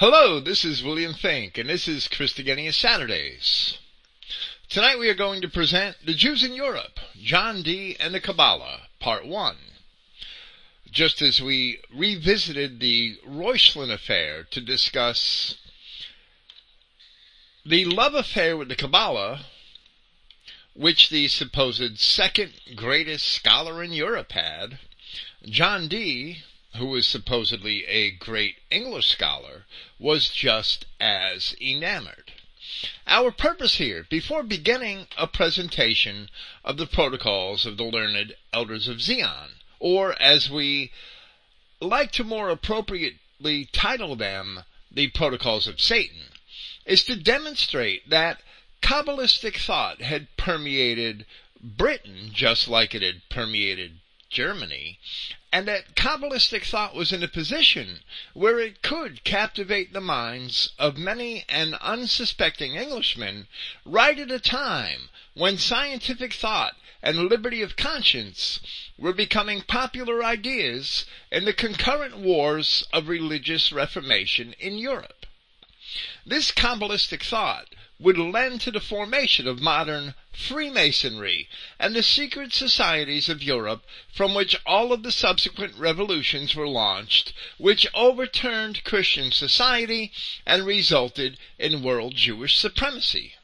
Hello, this is William Finck, and this is Christogenea Saturdays. Tonight we are going to present The Jews in Europe, John Dee and the Kabbalah, Part 1. Just as we revisited the Reuchlin affair to discuss the love affair with the Kabbalah, which the supposed second greatest scholar in Europe had, John Dee who was supposedly a great English scholar, was just as enamored. Our purpose here, before beginning a presentation of the protocols of the learned elders of Zion, or as we like to more appropriately title them, the protocols of Satan, is to demonstrate that Kabbalistic thought had permeated Britain just like it had permeated Germany, and that Kabbalistic thought was in a position where it could captivate the minds of many an unsuspecting Englishman right at a time when scientific thought and liberty of conscience were becoming popular ideas in the concurrent wars of religious reformation in Europe. This Kabbalistic thought would lend to the formation of modern Freemasonry and the secret societies of Europe from which all of the subsequent revolutions were launched, which overturned Christian society and resulted in world Jewish supremacy.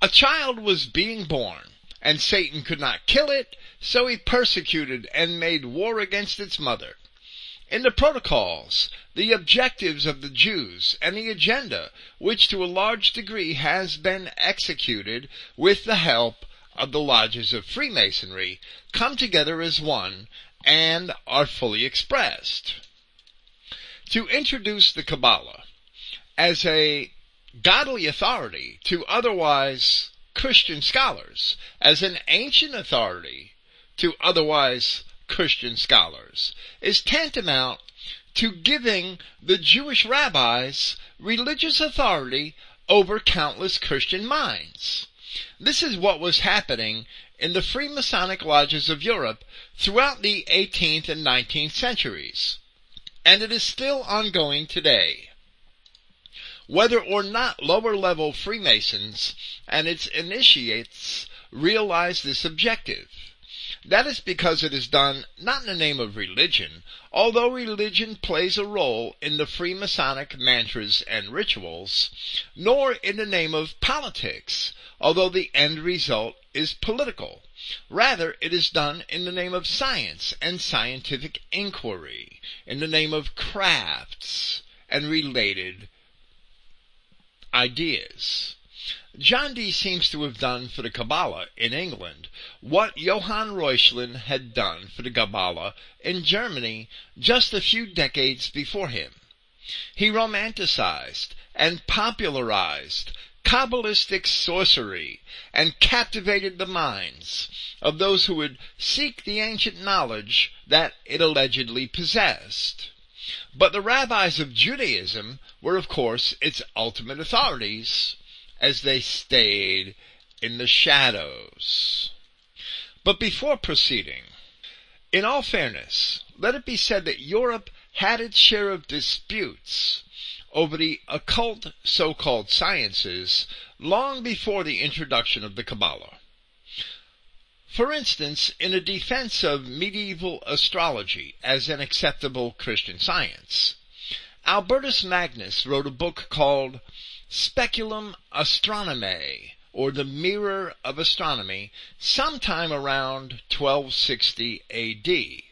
A child was being born, and Satan could not kill it, so he persecuted and made war against its mother in the protocols, the objectives of the Jews, and the agenda, which to a large degree has been executed with the help of the lodges of Freemasonry, come together as one and are fully expressed. To introduce the Kabbalah as a godly authority to otherwise Christian scholars, as an ancient authority to otherwise Christian scholars, is tantamount to giving the Jewish rabbis religious authority over countless Christian minds. This is what was happening in the Freemasonic lodges of Europe throughout the 18th and 19th centuries. And it is still ongoing today. Whether or not lower level Freemasons and its initiates realize this objective. That is because it is done not in the name of religion, although religion plays a role in the Freemasonic mantras and rituals, nor in the name of politics, although the end result is political. Rather, it is done in the name of science and scientific inquiry, in the name of crafts and related ideas. John Dee seems to have done for the Kabbalah in England what Johann Reuchlin had done for the Kabbalah in Germany just a few decades before him. He romanticized and popularized Kabbalistic sorcery and captivated the minds of those who would seek the ancient knowledge that it allegedly possessed. But the rabbis of Judaism were of course its ultimate authorities as they stayed in the shadows. But before proceeding, in all fairness, let it be said that Europe had its share of disputes over the occult so-called sciences long before the introduction of the Kabbalah. For instance, in a defense of medieval astrology as an acceptable Christian science, Albertus Magnus wrote a book called Speculum Astronomiae, or the Mirror of Astronomy, sometime around 1260 AD.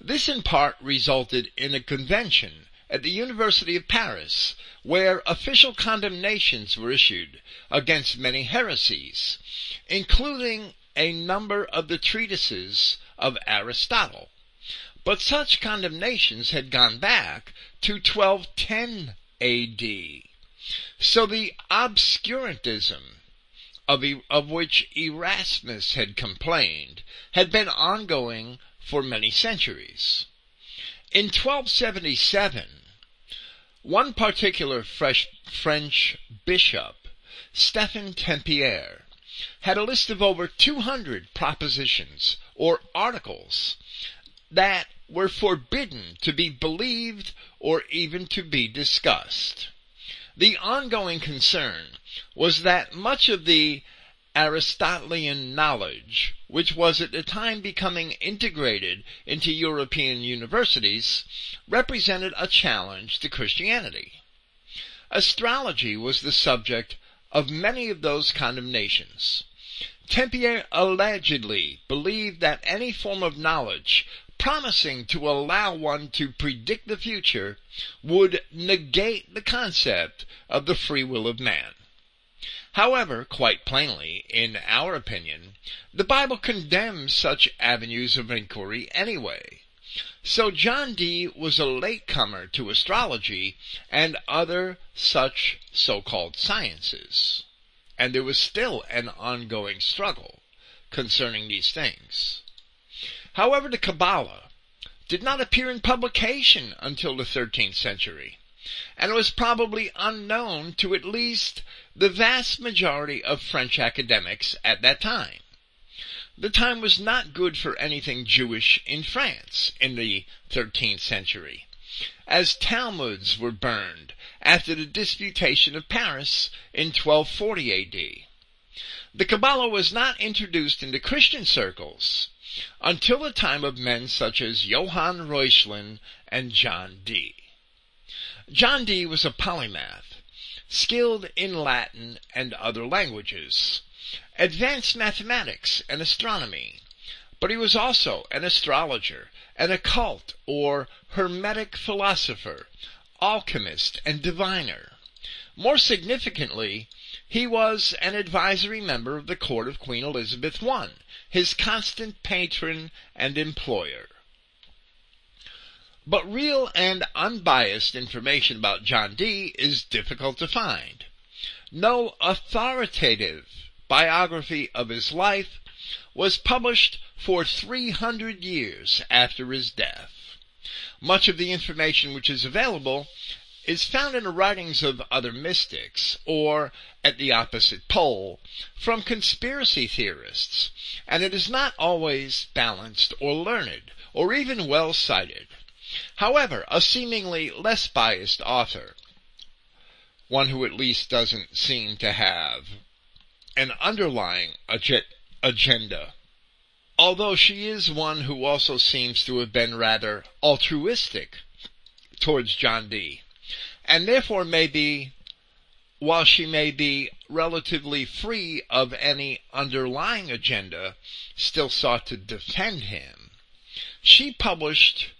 This in part resulted in a convention at the University of Paris, where official condemnations were issued against many heresies, including a number of the treatises of Aristotle. But such condemnations had gone back to 1210 AD. So the obscurantism of, of which Erasmus had complained had been ongoing for many centuries. In 1277, one particular French bishop, Stephen Tempier, had a list of over 200 propositions or articles that were forbidden to be believed or even to be discussed. The ongoing concern was that much of the Aristotelian knowledge, which was at the time becoming integrated into European universities, represented a challenge to Christianity. Astrology was the subject of many of those condemnations. Tempier allegedly believed that any form of knowledge promising to allow one to predict the future would negate the concept of the free will of man. However, quite plainly, in our opinion, the Bible condemns such avenues of inquiry anyway. So John Dee was a latecomer to astrology and other such so-called sciences. And there was still an ongoing struggle concerning these things. However, the Kabbalah did not appear in publication until the 13th century and was probably unknown to at least the vast majority of French academics at that time. The time was not good for anything Jewish in France in the 13th century, as Talmuds were burned after the Disputation of Paris in 1240 AD. The Kabbalah was not introduced into Christian circles until the time of men such as Johann Reuchlin and John Dee. John Dee was a polymath, skilled in Latin and other languages, advanced mathematics and astronomy, but he was also an astrologer, an occult or hermetic philosopher, alchemist, and diviner. More significantly, he was an advisory member of the court of Queen Elizabeth I, his constant patron and employer. But real and unbiased information about John Dee is difficult to find. No authoritative biography of his life was published for 300 years after his death. Much of the information which is available is found in the writings of other mystics, or, at the opposite pole, from conspiracy theorists, and it is not always balanced or learned, or even well cited. However, a seemingly less biased author, one who at least doesn't seem to have an underlying agenda, although she is one who also seems to have been rather altruistic towards John Dee, and therefore may be, while she may be relatively free of any underlying agenda, still sought to defend him. She published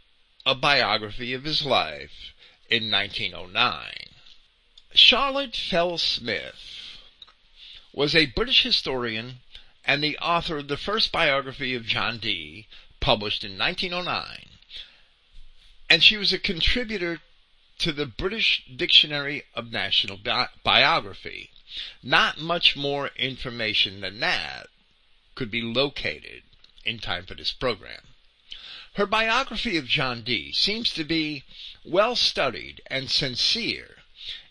a biography of his life in 1909. Charlotte Fell Smith was a British historian and the author of the first biography of John Dee, published in 1909. And she was a contributor to the British Dictionary of National Bi- Biography. Not much more information than that could be located in time for this program. Her biography of John Dee seems to be well studied and sincere,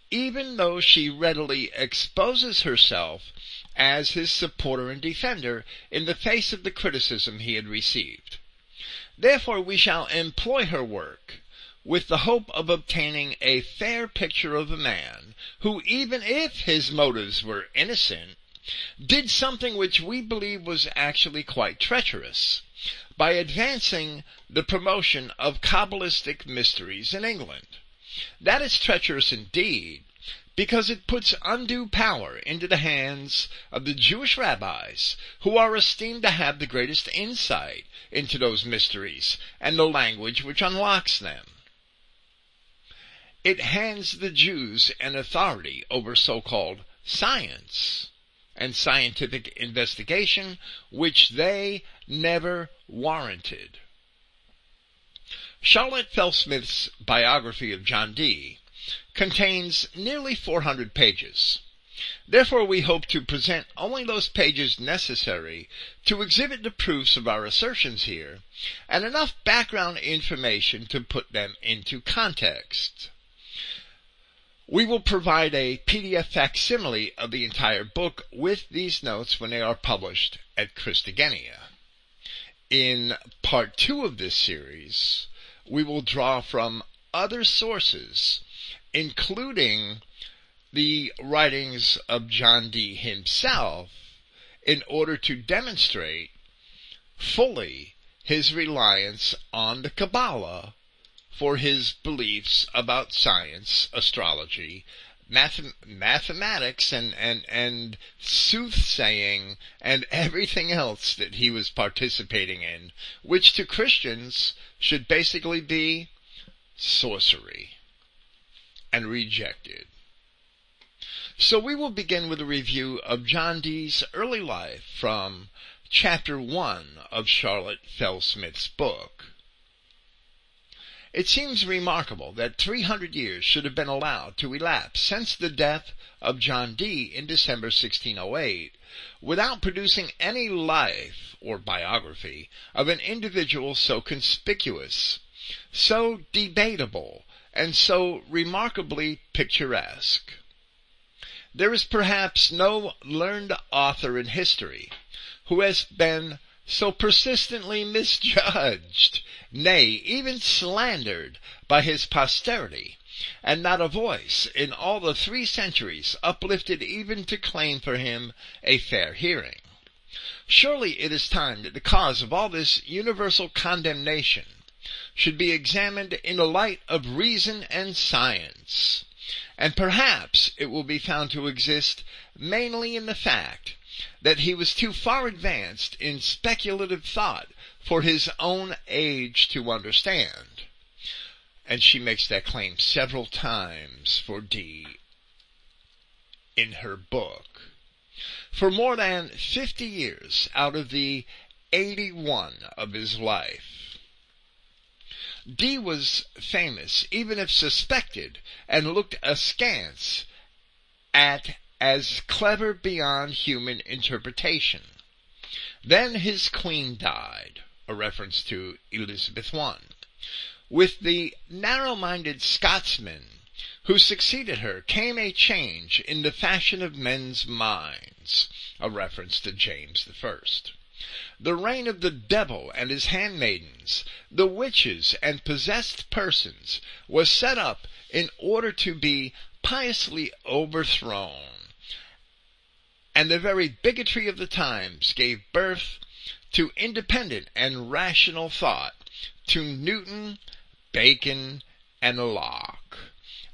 even though she readily exposes herself as his supporter and defender in the face of the criticism he had received. Therefore we shall employ her work with the hope of obtaining a fair picture of a man who, even if his motives were innocent, did something which we believe was actually quite treacherous by advancing the promotion of Kabbalistic mysteries in England. That is treacherous indeed, because it puts undue power into the hands of the Jewish rabbis who are esteemed to have the greatest insight into those mysteries and the language which unlocks them. It hands the Jews an authority over so-called science and scientific investigation which they never warranted. Charlotte Fell-Smith's biography of John Dee contains nearly 400 pages. Therefore, we hope to present only those pages necessary to exhibit the proofs of our assertions here, and enough background information to put them into context. We will provide a PDF facsimile of the entire book with these notes when they are published at Christogenea. In part two of this series, we will draw from other sources, including the writings of John Dee himself, in order to demonstrate fully his reliance on the Kabbalah for his beliefs about science, astrology, math- mathematics, and, and, and soothsaying, and everything else that he was participating in, which to Christians should basically be sorcery and rejected. So we will begin with a review of John Dee's early life from chapter 1 of Charlotte Fell-Smith's book. It seems remarkable that 300 years should have been allowed to elapse since the death of John Dee in December 1608 without producing any life or biography of an individual so conspicuous, so debatable, and so remarkably picturesque. There is perhaps no learned author in history who has been so persistently misjudged, nay, even slandered by his posterity, and not a voice in all the three centuries uplifted even to claim for him a fair hearing. Surely it is time that the cause of all this universal condemnation should be examined in the light of reason and science. And perhaps it will be found to exist mainly in the fact that he was too far advanced in speculative thought for his own age to understand. And she makes that claim several times for Dee in her book. For more than 50 years out of the 81 of his life, Dee was famous, even if suspected, and looked askance at as clever beyond human interpretation. Then his queen died, a reference to Elizabeth I. With the narrow-minded Scotsman who succeeded her came a change in the fashion of men's minds, a reference to James I. The reign of the devil and his handmaidens, the witches and possessed persons, was set up in order to be piously overthrown and the very bigotry of the times gave birth to independent and rational thought, to Newton, Bacon, and Locke.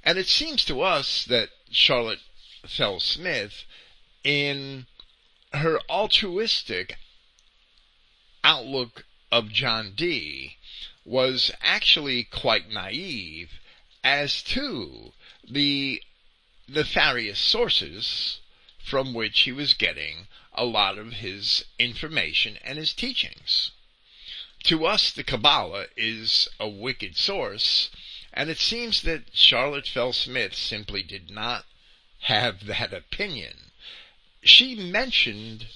And it seems to us that Charlotte Fell Smith, in her altruistic outlook of John Dee, was actually quite naive as to the nefarious sources from which he was getting a lot of his information and his teachings. To us, the Kabbalah is a wicked source, and it seems that Charlotte Fell Smith simply did not have that opinion. She mentioned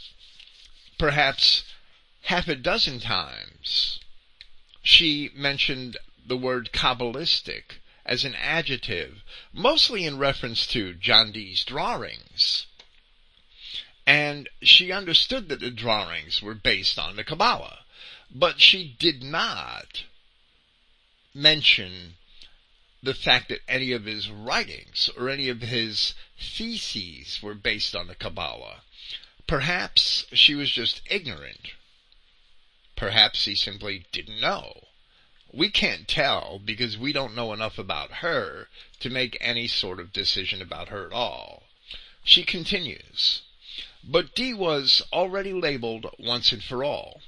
perhaps half a dozen times, she mentioned the word Kabbalistic as an adjective, mostly in reference to John Dee's drawings. And she understood that the drawings were based on the Kabbalah. But she did not mention the fact that any of his writings or any of his theses were based on the Kabbalah. Perhaps she was just ignorant. Perhaps he simply didn't know. We can't tell because we don't know enough about her to make any sort of decision about her at all. She continues. But Dee was already labeled once and for all.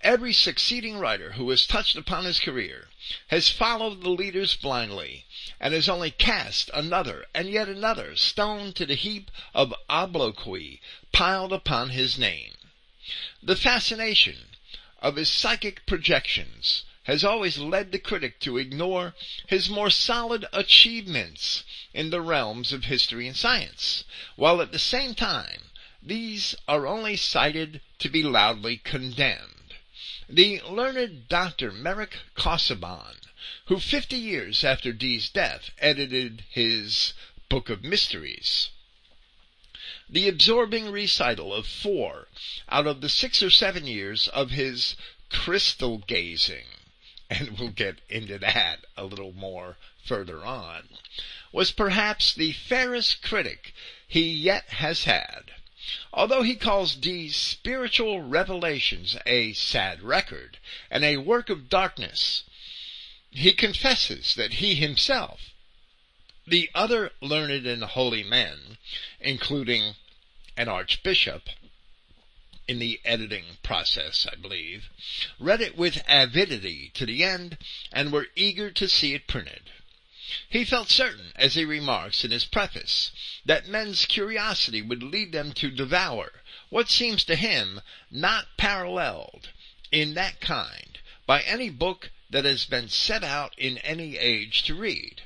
Every succeeding writer who has touched upon his career has followed the leaders blindly, and has only cast another and yet another stone to the heap of obloquy piled upon his name. The fascination of his psychic projections has always led the critic to ignore his more solid achievements in the realms of history and science, while at the same time these are only cited to be loudly condemned. The learned Dr. Meric Casaubon, who fifty years after Dee's death edited his Book of Mysteries, the absorbing recital of four out of the six or seven years of his crystal gazing and we'll get into that a little more further on, was perhaps the fairest critic he yet has had. Although he calls Dee's spiritual revelations a sad record and a work of darkness, he confesses that he himself, the other learned and holy men, including an archbishop, in the editing process, I believe, read it with avidity to the end and were eager to see it printed. He felt certain, as he remarks in his preface, that men's curiosity would lead them to devour what seems to him not paralleled in that kind by any book that has been set out in any age to read.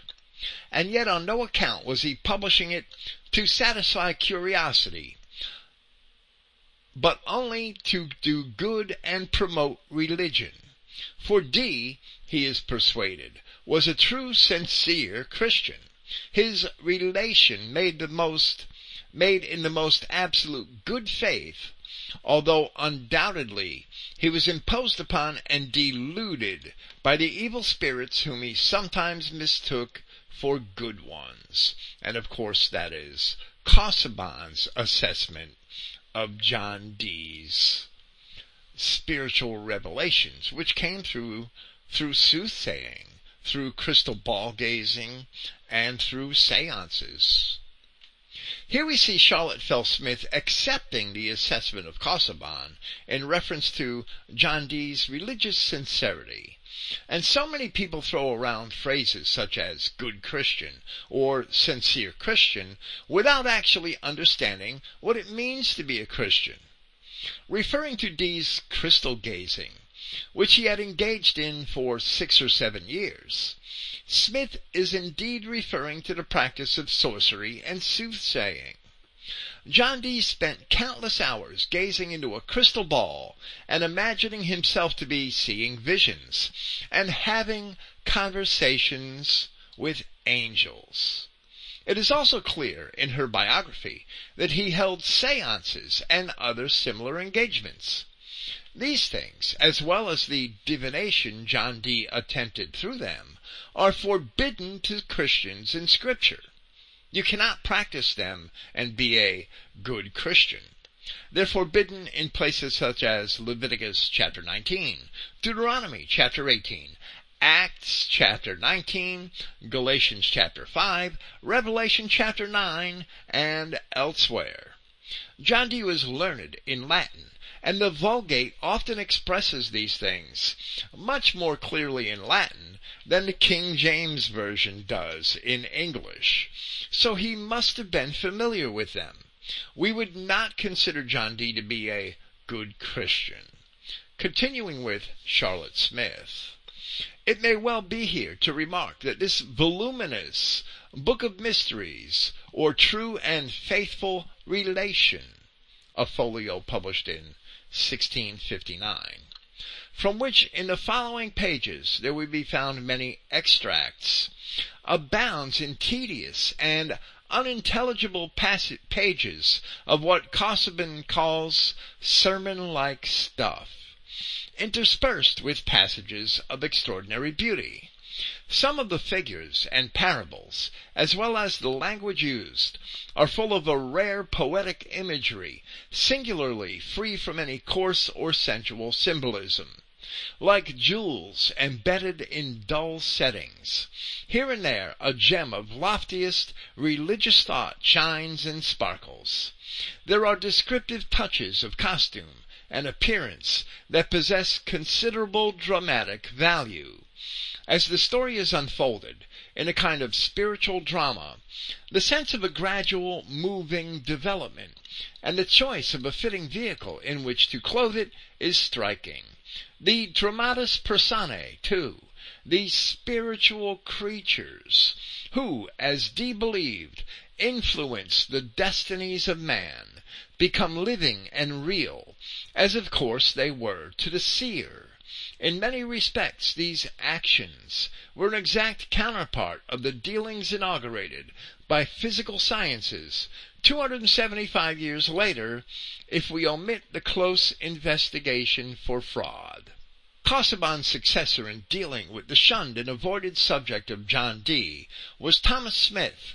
And yet on no account was he publishing it to satisfy curiosity, but only to do good and promote religion. For Dee, he is persuaded, was a true sincere Christian. His relation made the most made in the most absolute good faith, although undoubtedly he was imposed upon and deluded by the evil spirits whom he sometimes mistook for good ones. And of course that is Casaubon's assessment of John Dee's spiritual revelations, which came through through soothsaying, through crystal ball gazing, and through seances. Here we see Charlotte Fell Smith accepting the assessment of Casaubon in reference to John Dee's religious sincerity. And so many people throw around phrases such as good Christian or sincere Christian without actually understanding what it means to be a Christian. Referring to Dee's crystal gazing, which he had engaged in for six or seven years, Smith is indeed referring to the practice of sorcery and soothsaying. John Dee spent countless hours gazing into a crystal ball and imagining himself to be seeing visions and having conversations with angels. It is also clear in her biography that he held seances and other similar engagements. These things, as well as the divination John Dee attempted through them, are forbidden to Christians in Scripture. You cannot practice them and be a good Christian. They're forbidden in places such as Leviticus chapter 19, Deuteronomy chapter 18, Acts chapter 19, Galatians chapter 5, Revelation chapter 9, and elsewhere. John Dee was learned in Latin, and the Vulgate often expresses these things much more clearly in Latin than the King James Version does in English. So he must have been familiar with them. We would not consider John Dee to be a good Christian. Continuing with Charlotte Smith. It may well be here to remark that this voluminous book of mysteries, or true and faithful relation, a folio published in 1659, from which in the following pages there will be found many extracts, abounds in tedious and unintelligible pages of what Casaubon calls sermon-like stuff, interspersed with passages of extraordinary beauty. Some of the figures and parables, as well as the language used, are full of a rare poetic imagery, singularly free from any coarse or sensual symbolism. Like jewels embedded in dull settings, here and there a gem of loftiest religious thought shines and sparkles. There are descriptive touches of costume and appearance that possess considerable dramatic value. As the story is unfolded in a kind of spiritual drama, the sense of a gradual, moving development and the choice of a fitting vehicle in which to clothe it is striking. The dramatis personae, too, these spiritual creatures, who, as Dee believed, influence the destinies of man, become living and real, as of course they were to the seer. In many respects, these actions were an exact counterpart of the dealings inaugurated by physical sciences 275 years later, if we omit the close investigation for fraud. Casaubon's successor in dealing with the shunned and avoided subject of John Dee was Thomas Smith,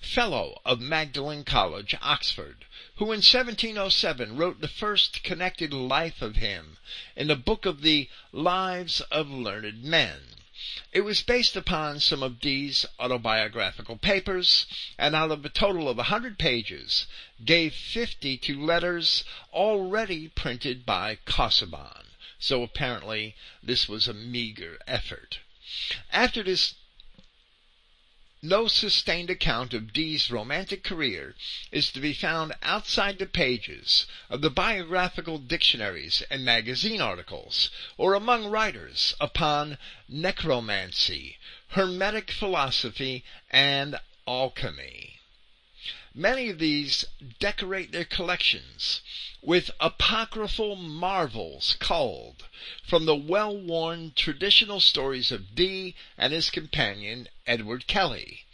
Fellow of Magdalen College, Oxford, who in 1707 wrote the first connected life of him in the book of the Lives of Learned Men. It was based upon some of Dee's autobiographical papers, and out of a total of a hundred pages, gave fifty to letters already printed by Casaubon. So apparently this was a meager effort. After this no sustained account of Dee's romantic career is to be found outside the pages of the biographical dictionaries and magazine articles, or among writers upon necromancy, hermetic philosophy, and alchemy. Many of these decorate their collections with apocryphal marvels culled from the well-worn traditional stories of Dee and his companion Edward Kelly.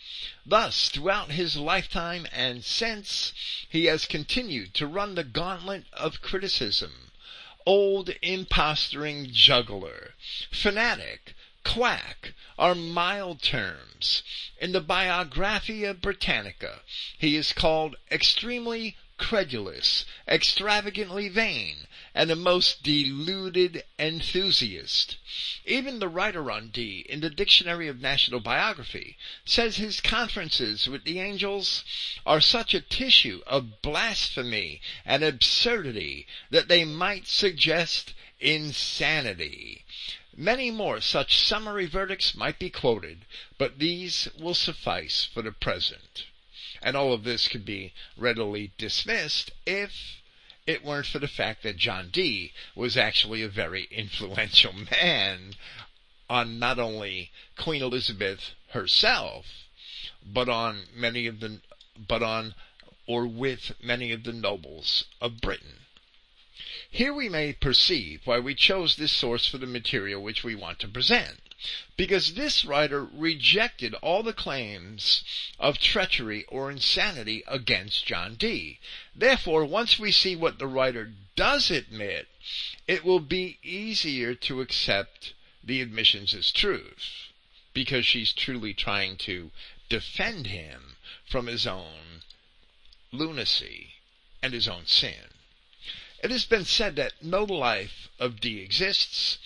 Thus, throughout his lifetime and since, he has continued to run the gauntlet of criticism. Old impostoring juggler, fanatic, quack are mild terms. In the Biographia Britannica, he is called extremely credulous, extravagantly vain, and a most deluded enthusiast. Even the writer on Dee in the Dictionary of National Biography says his conferences with the angels are such a tissue of blasphemy and absurdity that they might suggest insanity. Many more such summary verdicts might be quoted, but these will suffice for the present. And all of this could be readily dismissed if it weren't for the fact that John Dee was actually a very influential man on not only Queen Elizabeth herself, but on many of the, but on or with many of the nobles of Britain. Here we may perceive why we chose this source for the material which we want to present because this writer rejected all the claims of treachery or insanity against John Dee. Therefore, once we see what the writer does admit, it will be easier to accept the admissions as truth, because she's truly trying to defend him from his own lunacy and his own sin. It has been said that no life of Dee exists,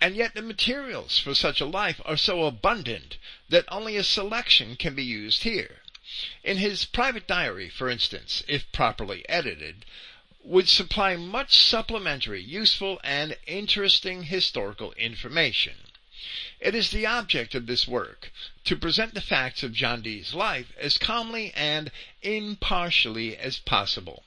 and yet the materials for such a life are so abundant that only a selection can be used here. In his private diary, for instance, if properly edited, would supply much supplementary, useful, and interesting historical information. It is the object of this work to present the facts of John Dee's life as calmly and impartially as possible,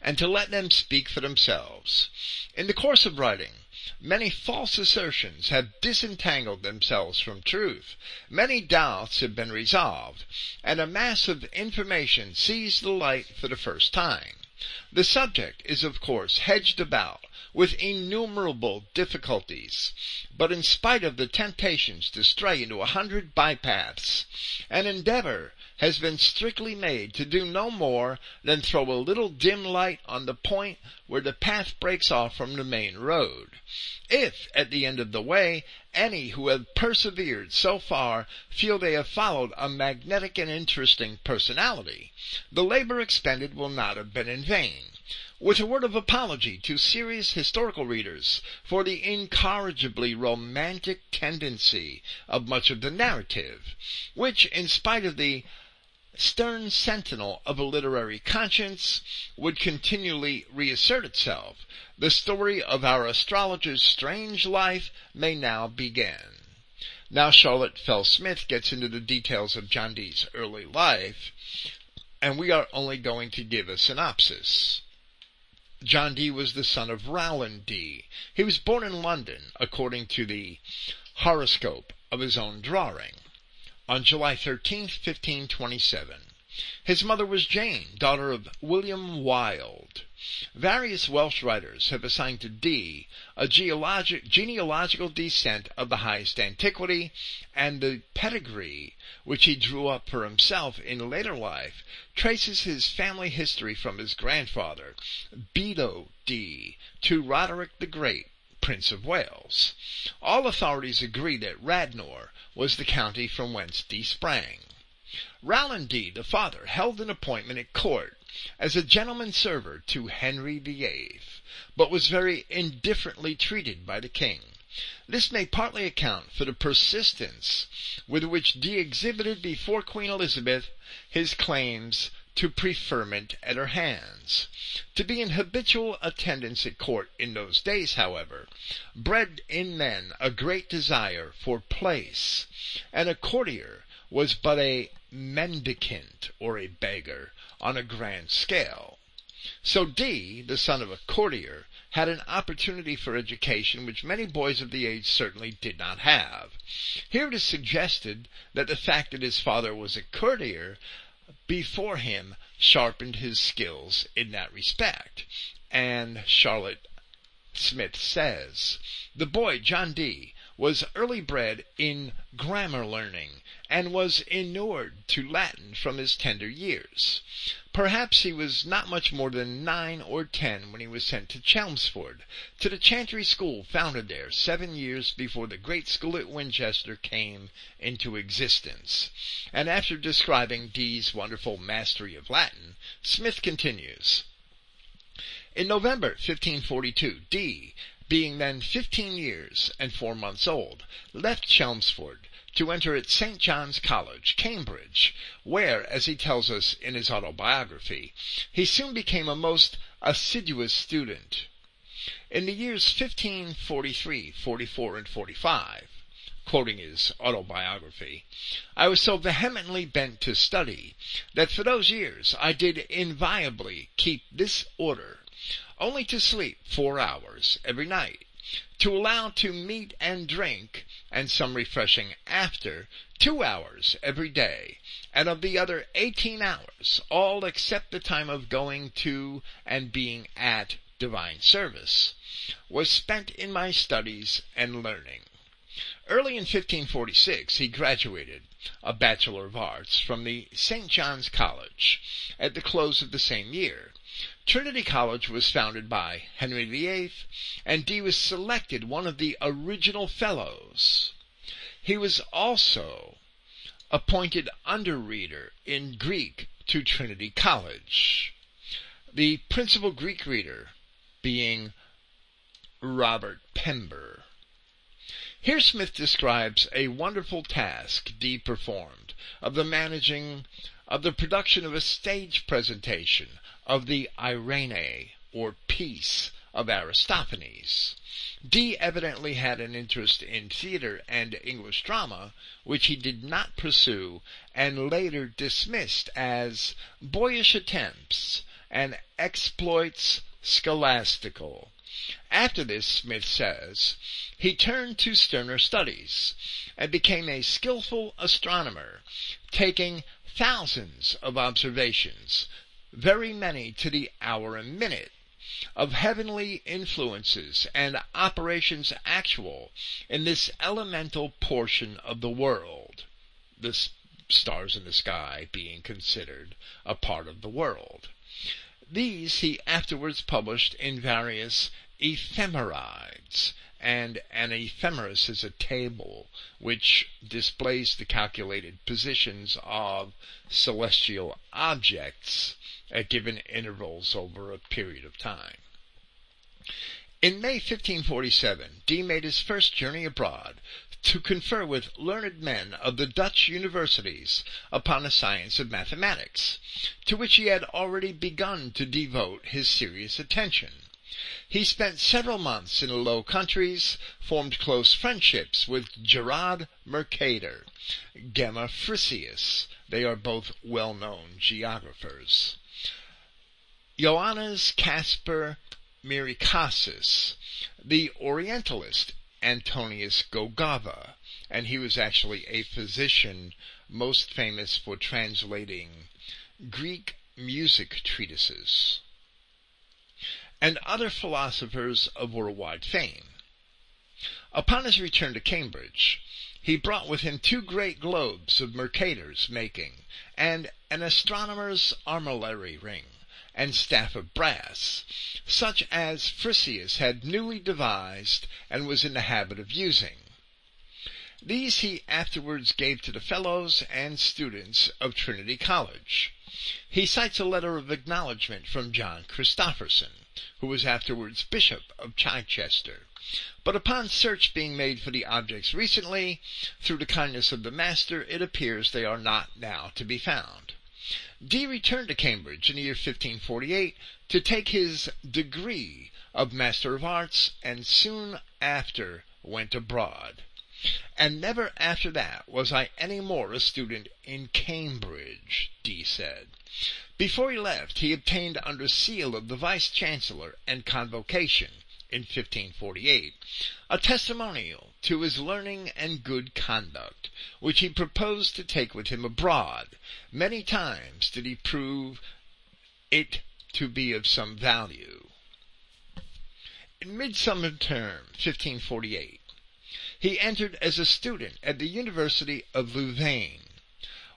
and to let them speak for themselves. In the course of writing, Many false assertions have disentangled themselves from truth. Many doubts have been resolved, and a mass of information sees the light for the first time. The subject is of course hedged about with innumerable difficulties, but in spite of the temptations to stray into a hundred bypaths, an endeavor has been strictly made to do no more than throw a little dim light on the point where the path breaks off from the main road. If, at the end of the way, any who have persevered so far feel they have followed a magnetic and interesting personality, the labor expended will not have been in vain with a word of apology to serious historical readers for the incorrigibly romantic tendency of much of the narrative, which, in spite of the stern sentinel of a literary conscience would continually reassert itself. The story of our astrologer's strange life may now begin. Now Charlotte Fell Smith gets into the details of John Dee's early life, and we are only going to give a synopsis. John Dee was the son of Rowland Dee. He was born in London, according to the horoscope of his own drawing on July 13, 1527. His mother was Jane, daughter of William Wilde. Various Welsh writers have assigned to Dee a geologic, genealogical descent of the highest antiquity, and the pedigree which he drew up for himself in later life traces his family history from his grandfather, Bedo Dee, to Roderick the Great, Prince of Wales. All authorities agree that Radnor was the county from whence Dee sprang. Rowland Dee, the father, held an appointment at court as a gentleman server to Henry VIII, but was very indifferently treated by the king. This may partly account for the persistence with which Dee exhibited before Queen Elizabeth his claims to preferment at her hands. To be in habitual attendance at court in those days, however, bred in men a great desire for place, and a courtier was but a mendicant or a beggar on a grand scale. So Dee, the son of a courtier, had an opportunity for education which many boys of the age certainly did not have. Here it is suggested that the fact that his father was a courtier before him sharpened his skills in that respect. And Charlotte Smith says, the boy, John Dee, was early bred in grammar learning, and was inured to Latin from his tender years. Perhaps he was not much more than nine or ten when he was sent to Chelmsford, to the chantry school founded there seven years before the great school at Winchester came into existence. And after describing Dee's wonderful mastery of Latin, Smith continues, in November 1542, Dee, being then fifteen years and four months old, left Chelmsford to enter at St. John's College, Cambridge, where, as he tells us in his autobiography, he soon became a most assiduous student. In the years 1543, 44, and 45, quoting his autobiography, I was so vehemently bent to study that for those years I did inviolably keep this order only to sleep four hours every night, to allow to meat and drink, and some refreshing after, two hours every day, and of the other eighteen hours, all except the time of going to and being at divine service, was spent in my studies and learning. Early in 1546 he graduated, a Bachelor of Arts, from the St. John's College. At the close of the same year, Trinity College was founded by Henry VIII, and Dee was selected one of the original fellows. He was also appointed underreader in Greek to Trinity College, the principal Greek reader being Robert Pember. Here Smith describes a wonderful task Dee performed of the managing of the production of a stage presentation of the Irene, or Peace, of Aristophanes. Dee evidently had an interest in theater and English drama, which he did not pursue and later dismissed as boyish attempts and exploits scholastical. After this, Smith says, he turned to sterner studies and became a skilful astronomer, taking thousands of observations very many to the hour and minute, of heavenly influences and operations actual in this elemental portion of the world, the stars in the sky being considered a part of the world. These he afterwards published in various ephemerides, and an ephemeris is a table which displays the calculated positions of celestial objects at given intervals over a period of time. In May 1547, Dee made his first journey abroad to confer with learned men of the Dutch universities upon the science of mathematics, to which he had already begun to devote his serious attention. He spent several months in the Low Countries, formed close friendships with Gerard Mercator, Gemma Frisius, they are both well-known geographers. Johannes Caspar Mericasis, the Orientalist Antonius Gogava, and he was actually a physician most famous for translating Greek music treatises, and other philosophers of worldwide fame. Upon his return to Cambridge, he brought with him two great globes of Mercator's making, and an astronomer's armillary ring, and staff of brass, such as Frisius had newly devised and was in the habit of using. These he afterwards gave to the fellows and students of Trinity College. He cites a letter of acknowledgment from John Christopherson, who was afterwards Bishop of Chichester. But upon search being made for the objects recently, through the kindness of the master, it appears they are not now to be found. Dee returned to Cambridge in the year 1548 to take his degree of Master of Arts, and soon after went abroad. And never after that was I any more a student in Cambridge, Dee said. Before he left, he obtained under seal of the Vice Chancellor and Convocation in 1548 a testimonial to his learning and good conduct, which he proposed to take with him abroad. Many times did he prove it to be of some value. In Midsummer Term, 1548, he entered as a student at the University of Louvain,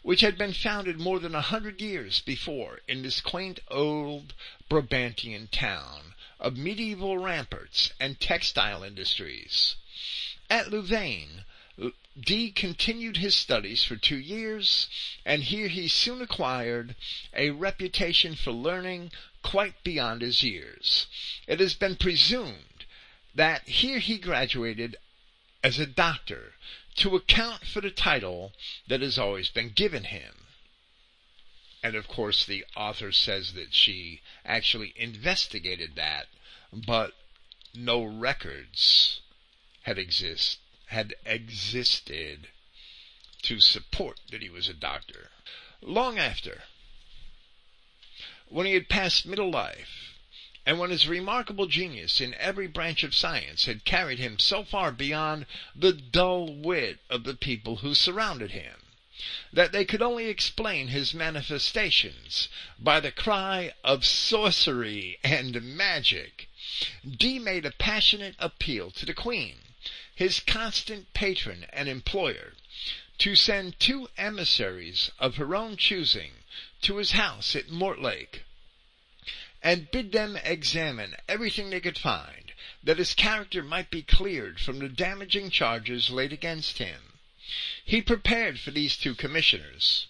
which had been founded more than a hundred years before in this quaint old Brabantian town of medieval ramparts and textile industries. At Louvain, Dee continued his studies for two years, and here he soon acquired a reputation for learning quite beyond his years. It has been presumed that here he graduated as a doctor to account for the title that has always been given him. And of course, the author says that she actually investigated that, but no records had exist had existed to support that he was a doctor. Long after, when he had passed middle life, and when his remarkable genius in every branch of science had carried him so far beyond the dull wit of the people who surrounded him, that they could only explain his manifestations by the cry of sorcery and magic, Dee made a passionate appeal to the Queen, his constant patron and employer, to send two emissaries of her own choosing to his house at Mortlake and bid them examine everything they could find, that his character might be cleared from the damaging charges laid against him. He prepared for these two commissioners,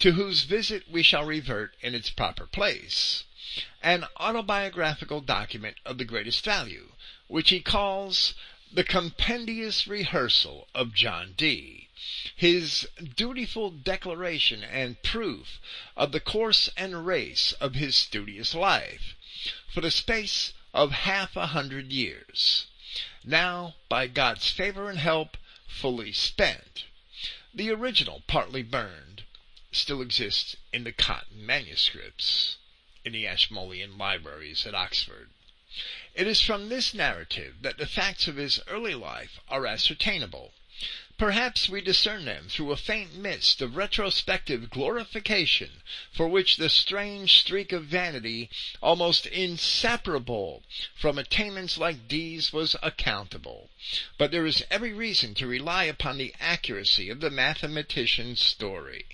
to whose visit we shall revert in its proper place, an autobiographical document of the greatest value, which he calls the Compendious Rehearsal of John Dee his dutiful declaration and proof of the course and race of his studious life, for the space of half a hundred years, now, by God's favor and help, fully spent. The original, partly burned, still exists in the Cotton manuscripts in the Ashmolean libraries at Oxford. It is from this narrative that the facts of his early life are ascertainable, Perhaps we discern them through a faint mist of retrospective glorification for which the strange streak of vanity, almost inseparable from attainments like these, was accountable. But there is every reason to rely upon the accuracy of the mathematician's story.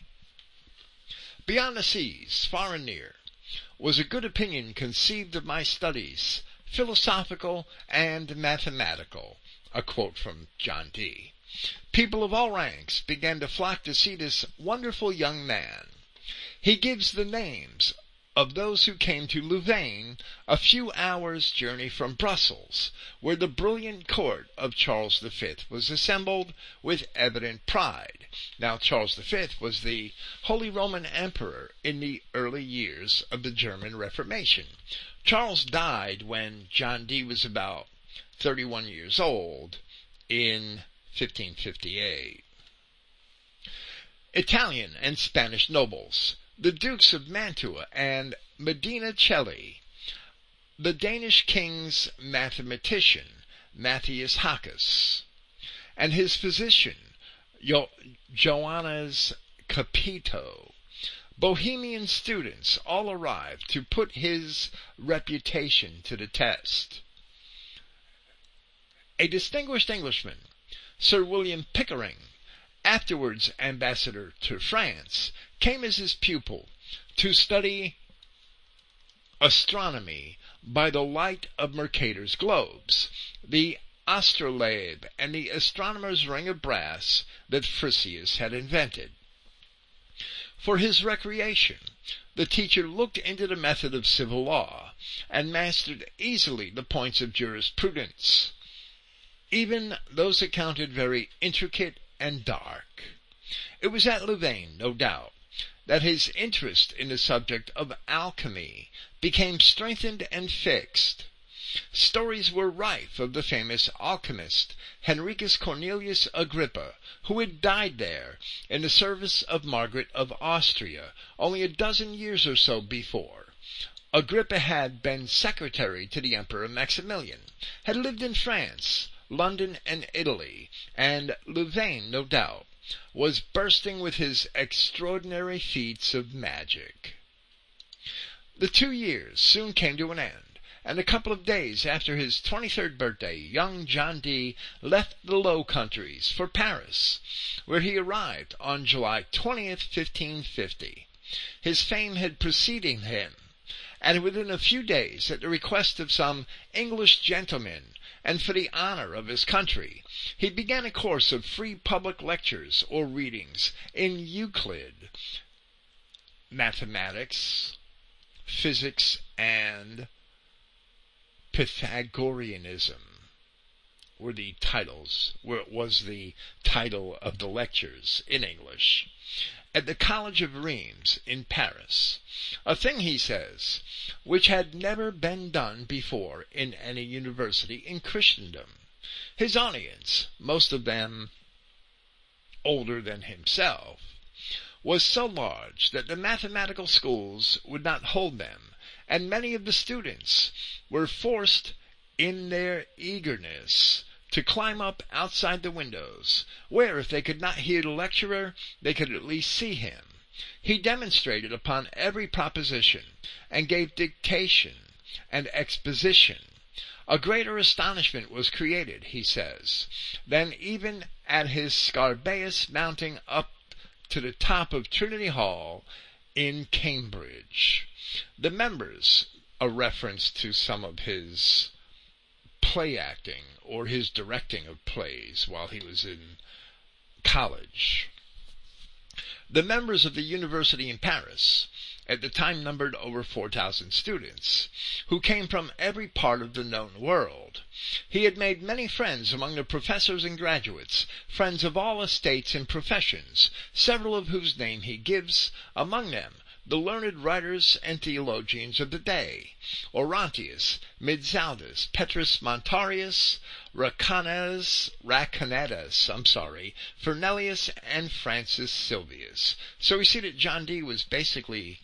Beyond the seas, far and near, was a good opinion conceived of my studies, philosophical and mathematical. A quote from John Dee. People of all ranks began to flock to see this wonderful young man. He gives the names of those who came to Louvain, a few hours' journey from Brussels, where the brilliant court of Charles V was assembled with evident pride. Now Charles V was the Holy Roman Emperor in the early years of the German Reformation. Charles died when John Dee was about 31 years old in 1558. Italian and Spanish nobles, the Dukes of Mantua and Medina Coeli, the Danish king's mathematician, Matthias Hackus, and his physician, jo- Joannes Capito, Bohemian students all arrived to put his reputation to the test. A distinguished Englishman Sir William Pickering, afterwards ambassador to France, came as his pupil to study astronomy by the light of Mercator's globes, the astrolabe, and the astronomer's ring of brass that Frisius had invented. For his recreation, the teacher looked into the method of civil law and mastered easily the points of jurisprudence, even those accounted very intricate and dark. It was at Louvain, no doubt, that his interest in the subject of alchemy became strengthened and fixed. Stories were rife of the famous alchemist Henricus Cornelius Agrippa, who had died there in the service of Margaret of Austria only a dozen years or so before. Agrippa had been secretary to the Emperor Maximilian, had lived in France, London, and Italy, and Louvain, no doubt, was bursting with his extraordinary feats of magic. The two years soon came to an end and a couple of days after his 23rd birthday, young John Dee left the Low Countries for Paris, where he arrived on July 20th, 1550. His fame had preceded him, and within a few days, at the request of some English gentlemen, and for the honor of his country, he began a course of free public lectures or readings in Euclid, mathematics, physics, and Pythagoreanism were the titles, it was the title of the lectures in English at the College of Rheims in Paris. A thing, he says, which had never been done before in any university in Christendom. His audience, most of them older than himself, was so large that the mathematical schools would not hold them and many of the students were forced in their eagerness to climb up outside the windows, where, if they could not hear the lecturer, they could at least see him. He demonstrated upon every proposition, and gave dictation and exposition. A greater astonishment was created, he says, than even at his Scarabeus mounting up to the top of Trinity Hall in Cambridge. The members, a reference to some of his play acting or his directing of plays while he was in college. The members of the university in Paris at the time numbered over 4,000 students, who came from every part of the known world. He had made many friends among the professors and graduates, friends of all estates and professions, several of whose name he gives, among them the learned writers and theologians of the day, Orontius, Mizaldus, Petrus Montarius, Racanes, Racanetus, I'm sorry, Fernelius, and Francis Sylvius. So we see that John Dee was basically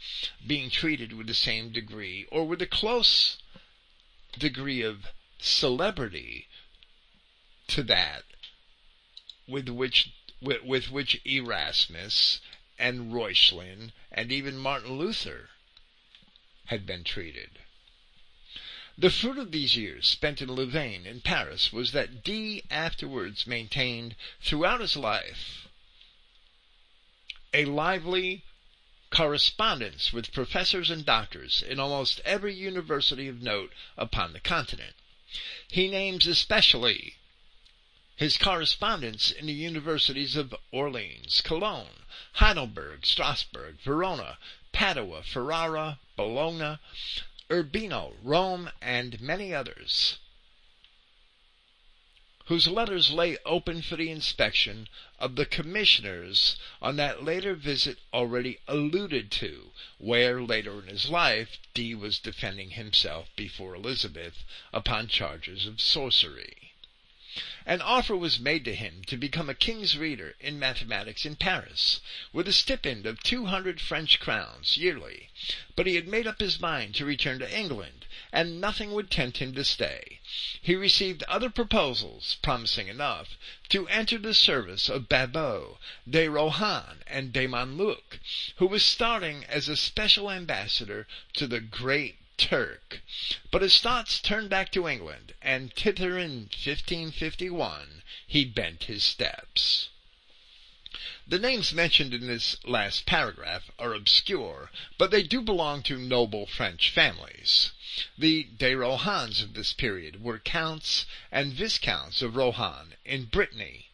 being treated with the same degree, or with a close degree of celebrity to that with which with, with which Erasmus and Reuchlin and even Martin Luther had been treated. The fruit of these years spent in Louvain and Paris was that Dee afterwards maintained throughout his life a lively correspondence with professors and doctors in almost every university of note upon the continent. He names especially his correspondence in the universities of Orleans, Cologne, Heidelberg, Strasbourg, Verona, Padua, Ferrara, Bologna, Urbino, Rome, and many others, whose letters lay open for the inspection of the commissioners on that later visit already alluded to, where, later in his life, Dee was defending himself before Elizabeth upon charges of sorcery. An offer was made to him to become a king's reader in mathematics in Paris, with a stipend of two hundred French crowns yearly, but he had made up his mind to return to England, and nothing would tempt him to stay. He received other proposals, promising enough, to enter the service of Babot, de Rohan, and de Montluc, who was starting as a special ambassador to the great Turk. But his thoughts turned back to England, and thither in 1551 he bent his steps. The names mentioned in this last paragraph are obscure, but they do belong to noble French families. The de Rohans of this period were counts and viscounts of Rohan in Brittany.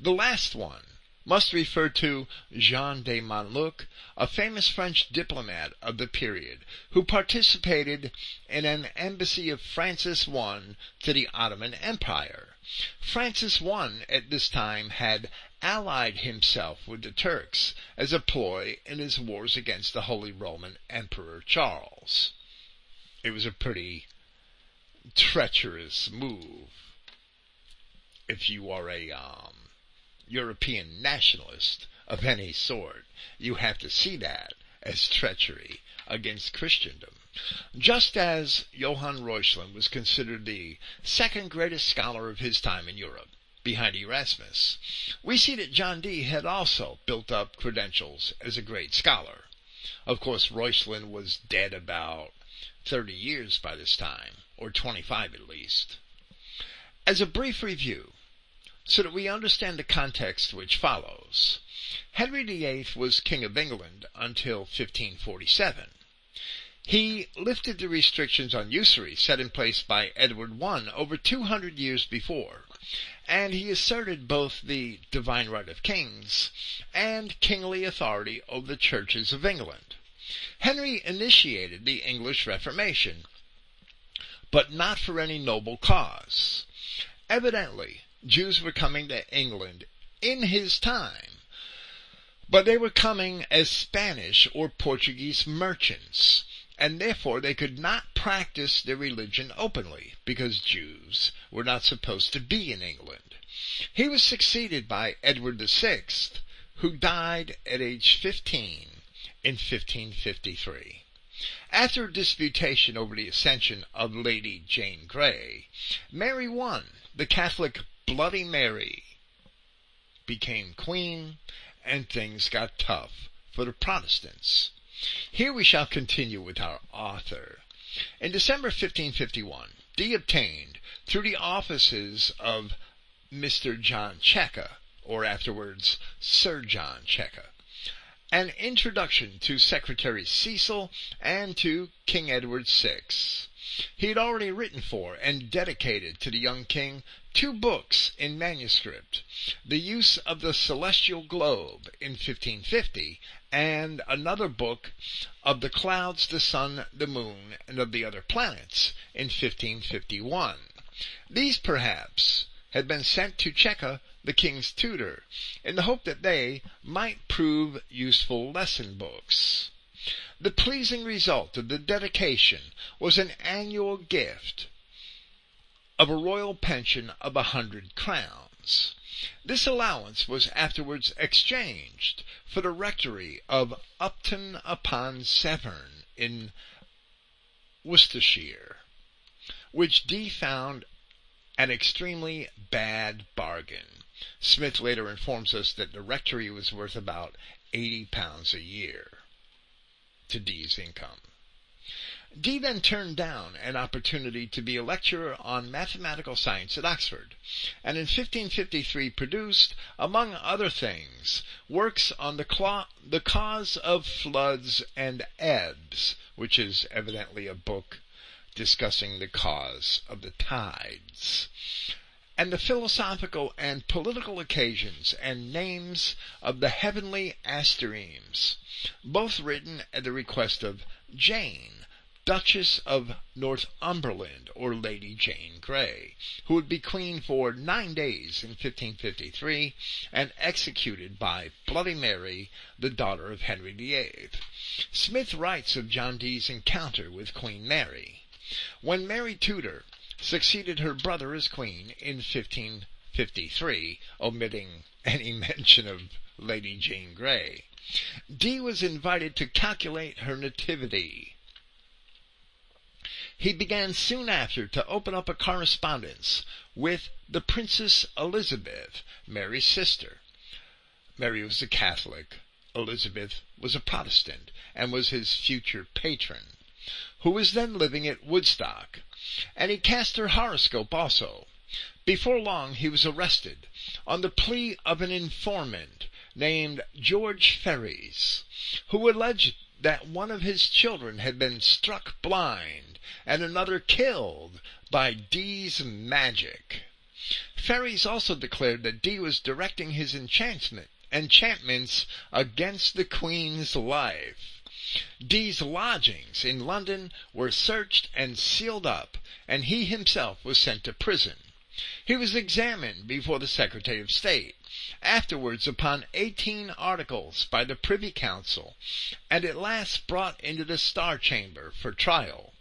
The last one must refer to Jean de Montluc, a famous French diplomat of the period, who participated in an embassy of Francis I to the Ottoman Empire. Francis I at this time had allied himself with the Turks as a ploy in his wars against the Holy Roman Emperor Charles. It was a pretty treacherous move if you are a um, European nationalist of any sort, you have to see that as treachery against Christendom. Just as Johann Reuchlin was considered the second greatest scholar of his time in Europe, behind Erasmus, we see that John Dee had also built up credentials as a great scholar. Of course, Reuchlin was dead about 30 years by this time, or 25 at least. As a brief review, so that we understand the context which follows. Henry VIII was King of England until 1547. He lifted the restrictions on usury set in place by Edward I over 200 years before, and he asserted both the divine right of kings and kingly authority over the churches of England. Henry initiated the English Reformation, but not for any noble cause. Evidently, Jews were coming to England in his time, but they were coming as Spanish or Portuguese merchants, and therefore they could not practice their religion openly, because Jews were not supposed to be in England. He was succeeded by Edward VI, who died at age 15 in 1553. After a disputation over the ascension of Lady Jane Grey, Mary won. The Catholic Bloody Mary became queen, and things got tough for the Protestants. Here we shall continue with our author. In December 1551, Dee obtained, through the offices of Mr. John Cheka, or afterwards Sir John Cheka, an introduction to Secretary Cecil and to King Edward VI. He had already written for and dedicated to the young king two books in manuscript, The Use of the Celestial Globe in 1550, and another book of the clouds, the sun, the moon, and of the other planets in 1551. These, perhaps, had been sent to Cheka, the king's tutor, in the hope that they might prove useful lesson books. The pleasing result of the dedication was an annual gift of a royal pension of a hundred crowns. This allowance was afterwards exchanged for the rectory of Upton upon Severn in Worcestershire, which Dee found an extremely bad bargain. Smith later informs us that the rectory was worth about eighty pounds a year to Dee's income. Dee then turned down an opportunity to be a lecturer on mathematical science at Oxford, and in 1553 produced, among other things, works on the, cla- the cause of floods and ebbs, which is evidently a book discussing the cause of the tides and the philosophical and political occasions and names of the heavenly asterisms, both written at the request of Jane, Duchess of Northumberland, or Lady Jane Grey, who would be queen for nine days in 1553 and executed by Bloody Mary, the daughter of Henry VIII. Smith writes of John Dee's encounter with Queen Mary. When Mary Tudor succeeded her brother as queen in 1553, omitting any mention of Lady Jane Grey. Dee was invited to calculate her nativity. He began soon after to open up a correspondence with the Princess Elizabeth, Mary's sister. Mary was a Catholic, Elizabeth was a Protestant, and was his future patron, who was then living at Woodstock, and he cast her horoscope also. Before long he was arrested on the plea of an informant named George Ferries, who alleged that one of his children had been struck blind and another killed by Dee's magic. Ferries also declared that Dee was directing his enchantment, enchantments against the Queen's life. Dee's lodgings in London were searched and sealed up, and he himself was sent to prison. He was examined before the Secretary of State, afterwards upon eighteen articles by the Privy Council, and at last brought into the Star Chamber for trial.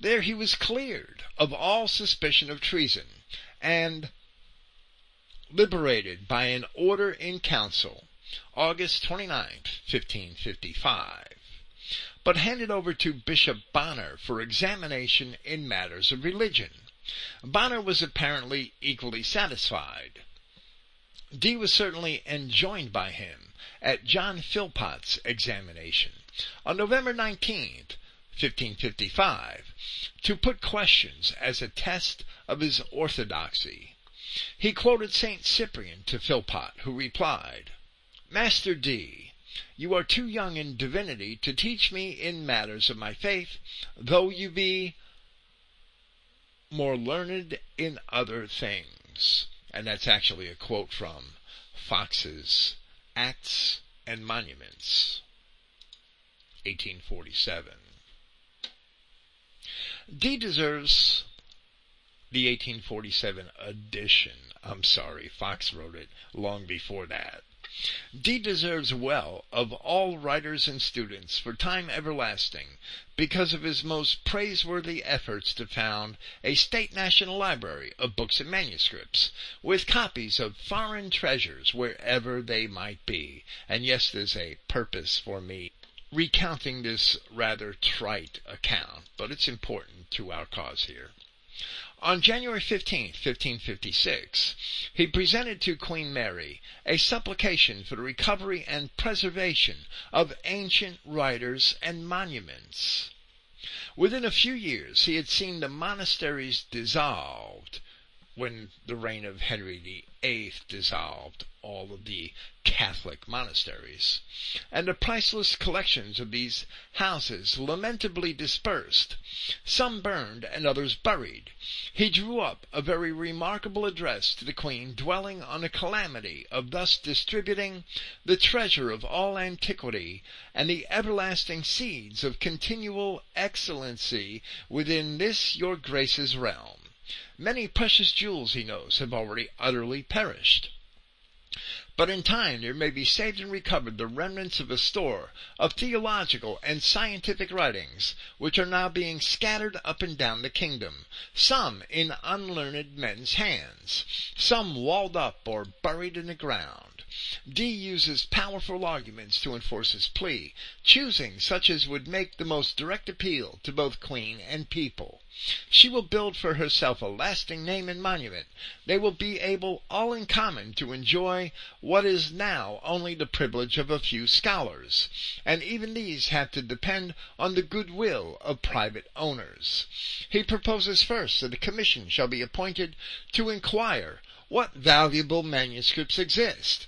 There he was cleared of all suspicion of treason, and liberated by an order in council, August 29, 1555, but handed over to Bishop Bonner for examination in matters of religion. Bonner was apparently equally satisfied. Dee was certainly enjoined by him at John Philpot's examination on November 19, 1555, to put questions as a test of his orthodoxy. He quoted St. Cyprian to Philpot, who replied, Master Dee, you are too young in divinity to teach me in matters of my faith, though you be more learned in other things. And that's actually a quote from Foxe's Acts and Monuments, 1847. Dee deserves the 1847 edition. I'm sorry, Foxe wrote it long before that. Dee deserves well of all writers and students for time everlasting because of his most praiseworthy efforts to found a state national library of books and manuscripts, with copies of foreign treasures wherever they might be. And yes, there's a purpose for me recounting this rather trite account, but it's important to our cause here. On January 15, 1556, he presented to Queen Mary a supplication for the recovery and preservation of ancient writers and monuments. Within a few years he had seen the monasteries dissolved when the reign of Henry VIII dissolved all of the Catholic monasteries, and the priceless collections of these houses lamentably dispersed, some burned and others buried, he drew up a very remarkable address to the Queen dwelling on the calamity of thus distributing the treasure of all antiquity and the everlasting seeds of continual excellency within this your Grace's realm. Many precious jewels, he knows, have already utterly perished. But in time there may be saved and recovered the remnants of a store of theological and scientific writings, which are now being scattered up and down the kingdom, some in unlearned men's hands, some walled up or buried in the ground. Dee uses powerful arguments to enforce his plea, choosing such as would make the most direct appeal to both Queen and people. She will build for herself a lasting name and monument. They will be able all in common to enjoy what is now only the privilege of a few scholars, and even these have to depend on the goodwill of private owners. He proposes first that a commission shall be appointed to inquire what valuable manuscripts exist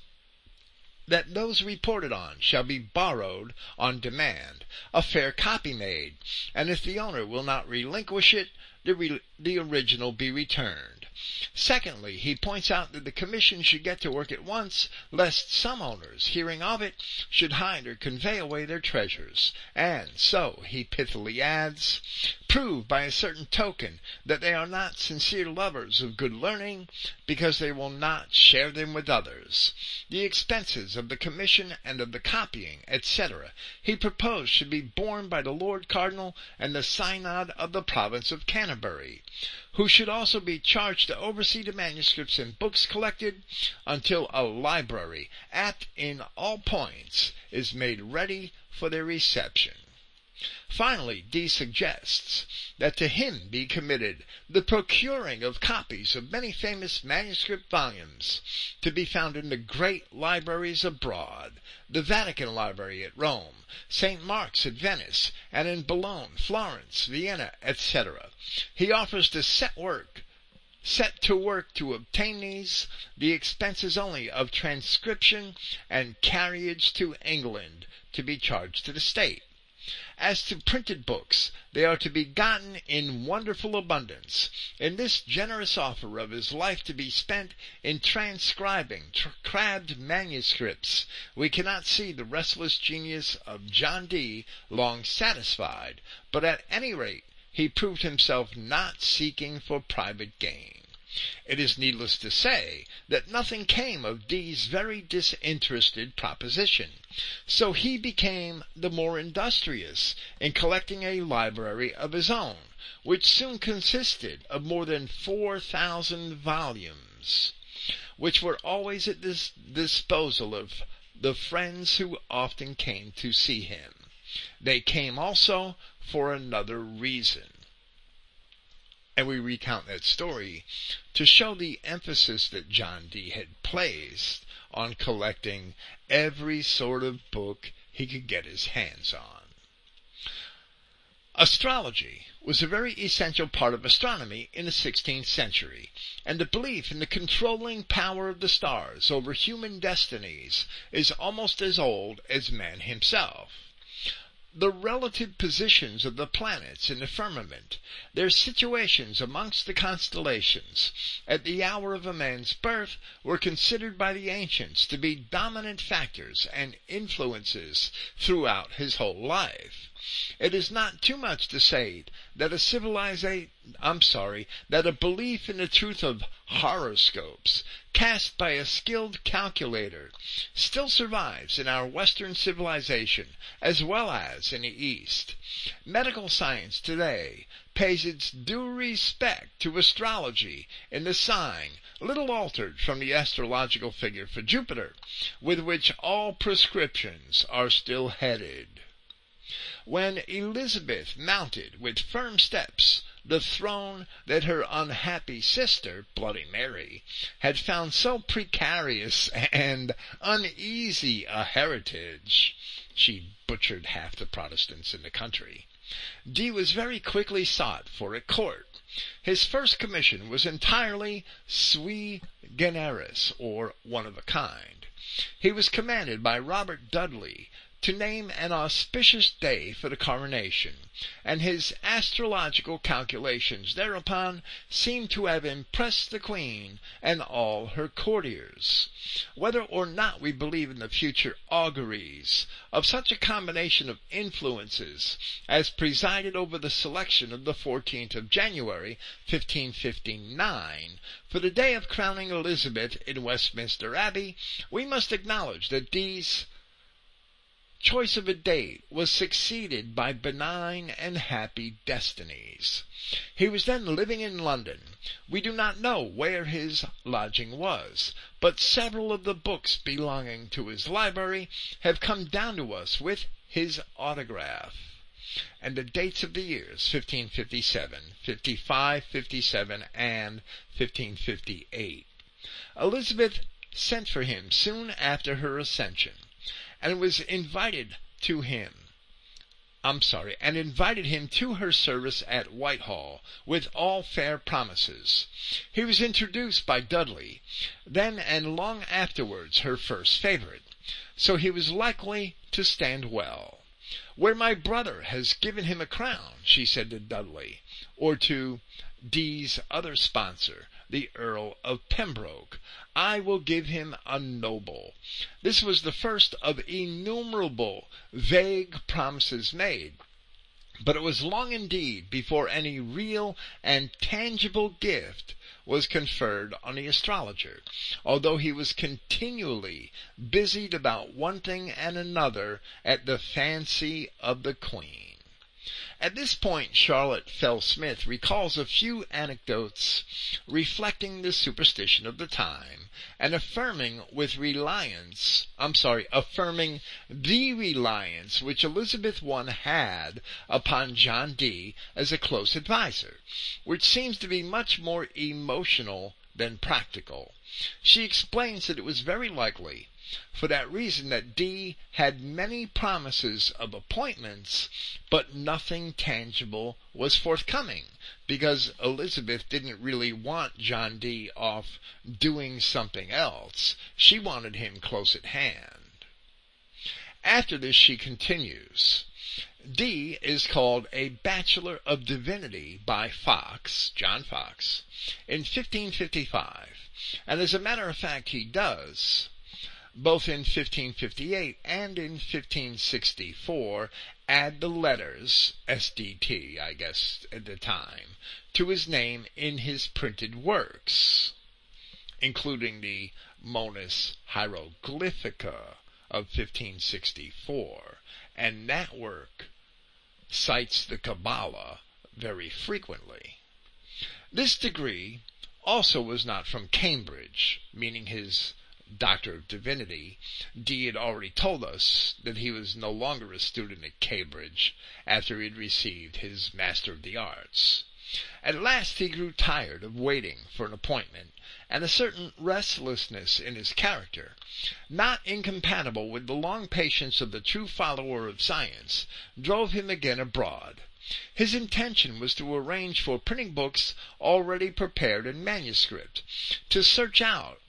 that those reported on shall be borrowed on demand, a fair copy made, and if the owner will not relinquish it, the, re- the original be returned. Secondly, he points out that the commission should get to work at once, lest some owners, hearing of it, should hide or convey away their treasures, and so, he pithily adds, prove by a certain token that they are not sincere lovers of good learning, because they will not share them with others. The expenses of the commission and of the copying, etc., he proposed should be borne by the Lord Cardinal and the Synod of the province of Canterbury who should also be charged to oversee the manuscripts and books collected until a library, apt in all points, is made ready for their reception. Finally, Dee suggests that to him be committed the procuring of copies of many famous manuscript volumes to be found in the great libraries abroad, the Vatican Library at Rome, St. Mark's at Venice, and in Bologna, Florence, Vienna, etc. He offers to set work set to work to obtain these, the expenses only of transcription and carriage to England to be charged to the state. As to printed books, they are to be gotten in wonderful abundance. In this generous offer of his life to be spent in transcribing tr- crabbed manuscripts, we cannot see the restless genius of John Dee long satisfied, but at any rate he proved himself not seeking for private gain. It is needless to say that nothing came of Dee's very disinterested proposition, so he became the more industrious in collecting a library of his own, which soon consisted of more than four thousand volumes, which were always at the disposal of the friends who often came to see him. They came also for another reason and we recount that story to show the emphasis that John Dee had placed on collecting every sort of book he could get his hands on. Astrology was a very essential part of astronomy in the 16th century, and the belief in the controlling power of the stars over human destinies is almost as old as man himself the relative positions of the planets in the firmament, their situations amongst the constellations, at the hour of a man's birth, were considered by the ancients to be dominant factors and influences throughout his whole life. It is not too much to say that a civilization, I'm sorry, that a belief in the truth of horoscopes cast by a skilled calculator still survives in our Western civilization as well as in the East. Medical science today pays its due respect to astrology in the sign, little altered from the astrological figure for Jupiter, with which all prescriptions are still headed. When Elizabeth mounted with firm steps the throne that her unhappy sister, Bloody Mary, had found so precarious and uneasy a heritage, she butchered half the Protestants in the country. Dee was very quickly sought for at court. His first commission was entirely sui generis, or one of a kind. He was commanded by Robert Dudley to name an auspicious day for the coronation, and his astrological calculations thereupon seem to have impressed the Queen and all her courtiers. Whether or not we believe in the future auguries of such a combination of influences as presided over the selection of the 14th of January, 1559, for the day of crowning Elizabeth in Westminster Abbey, we must acknowledge that these choice of a date was succeeded by benign and happy destinies. He was then living in London. We do not know where his lodging was, but several of the books belonging to his library have come down to us with his autograph. And the dates of the years 1557, 55, 57, and 1558. Elizabeth sent for him soon after her accession and was invited to him. I'm sorry, and invited him to her service at Whitehall with all fair promises. He was introduced by Dudley, then and long afterwards her first favorite, so he was likely to stand well. Where my brother has given him a crown, she said to Dudley, or to Dee's other sponsor, the Earl of Pembroke. I will give him a noble. This was the first of innumerable vague promises made. But it was long indeed before any real and tangible gift was conferred on the astrologer, although he was continually busied about one thing and another at the fancy of the queen. At this point Charlotte Fell Smith recalls a few anecdotes reflecting the superstition of the time, and affirming with reliance, I'm sorry, affirming the reliance which Elizabeth I had upon John Dee as a close adviser, which seems to be much more emotional than practical. She explains that it was very likely for that reason that Dee had many promises of appointments, but nothing tangible was forthcoming because Elizabeth didn't really want John Dee off doing something else. She wanted him close at hand. After this, she continues. Dee is called a Bachelor of Divinity by Foxe, John Foxe, in 1555. And as a matter of fact, he does, both in 1558 and in 1564, add the letters, SDT, I guess, at the time, to his name in his printed works, including the Monas Hieroglyphica of 1564, and that work cites the Kabbalah very frequently. This degree also was not from Cambridge, meaning his Doctor of Divinity. Dee had already told us that he was no longer a student at Cambridge after he had received his Master of the Arts. At last he grew tired of waiting for an appointment, and a certain restlessness in his character, not incompatible with the long patience of the true follower of science, drove him again abroad. His intention was to arrange for printing books already prepared in manuscript, to search out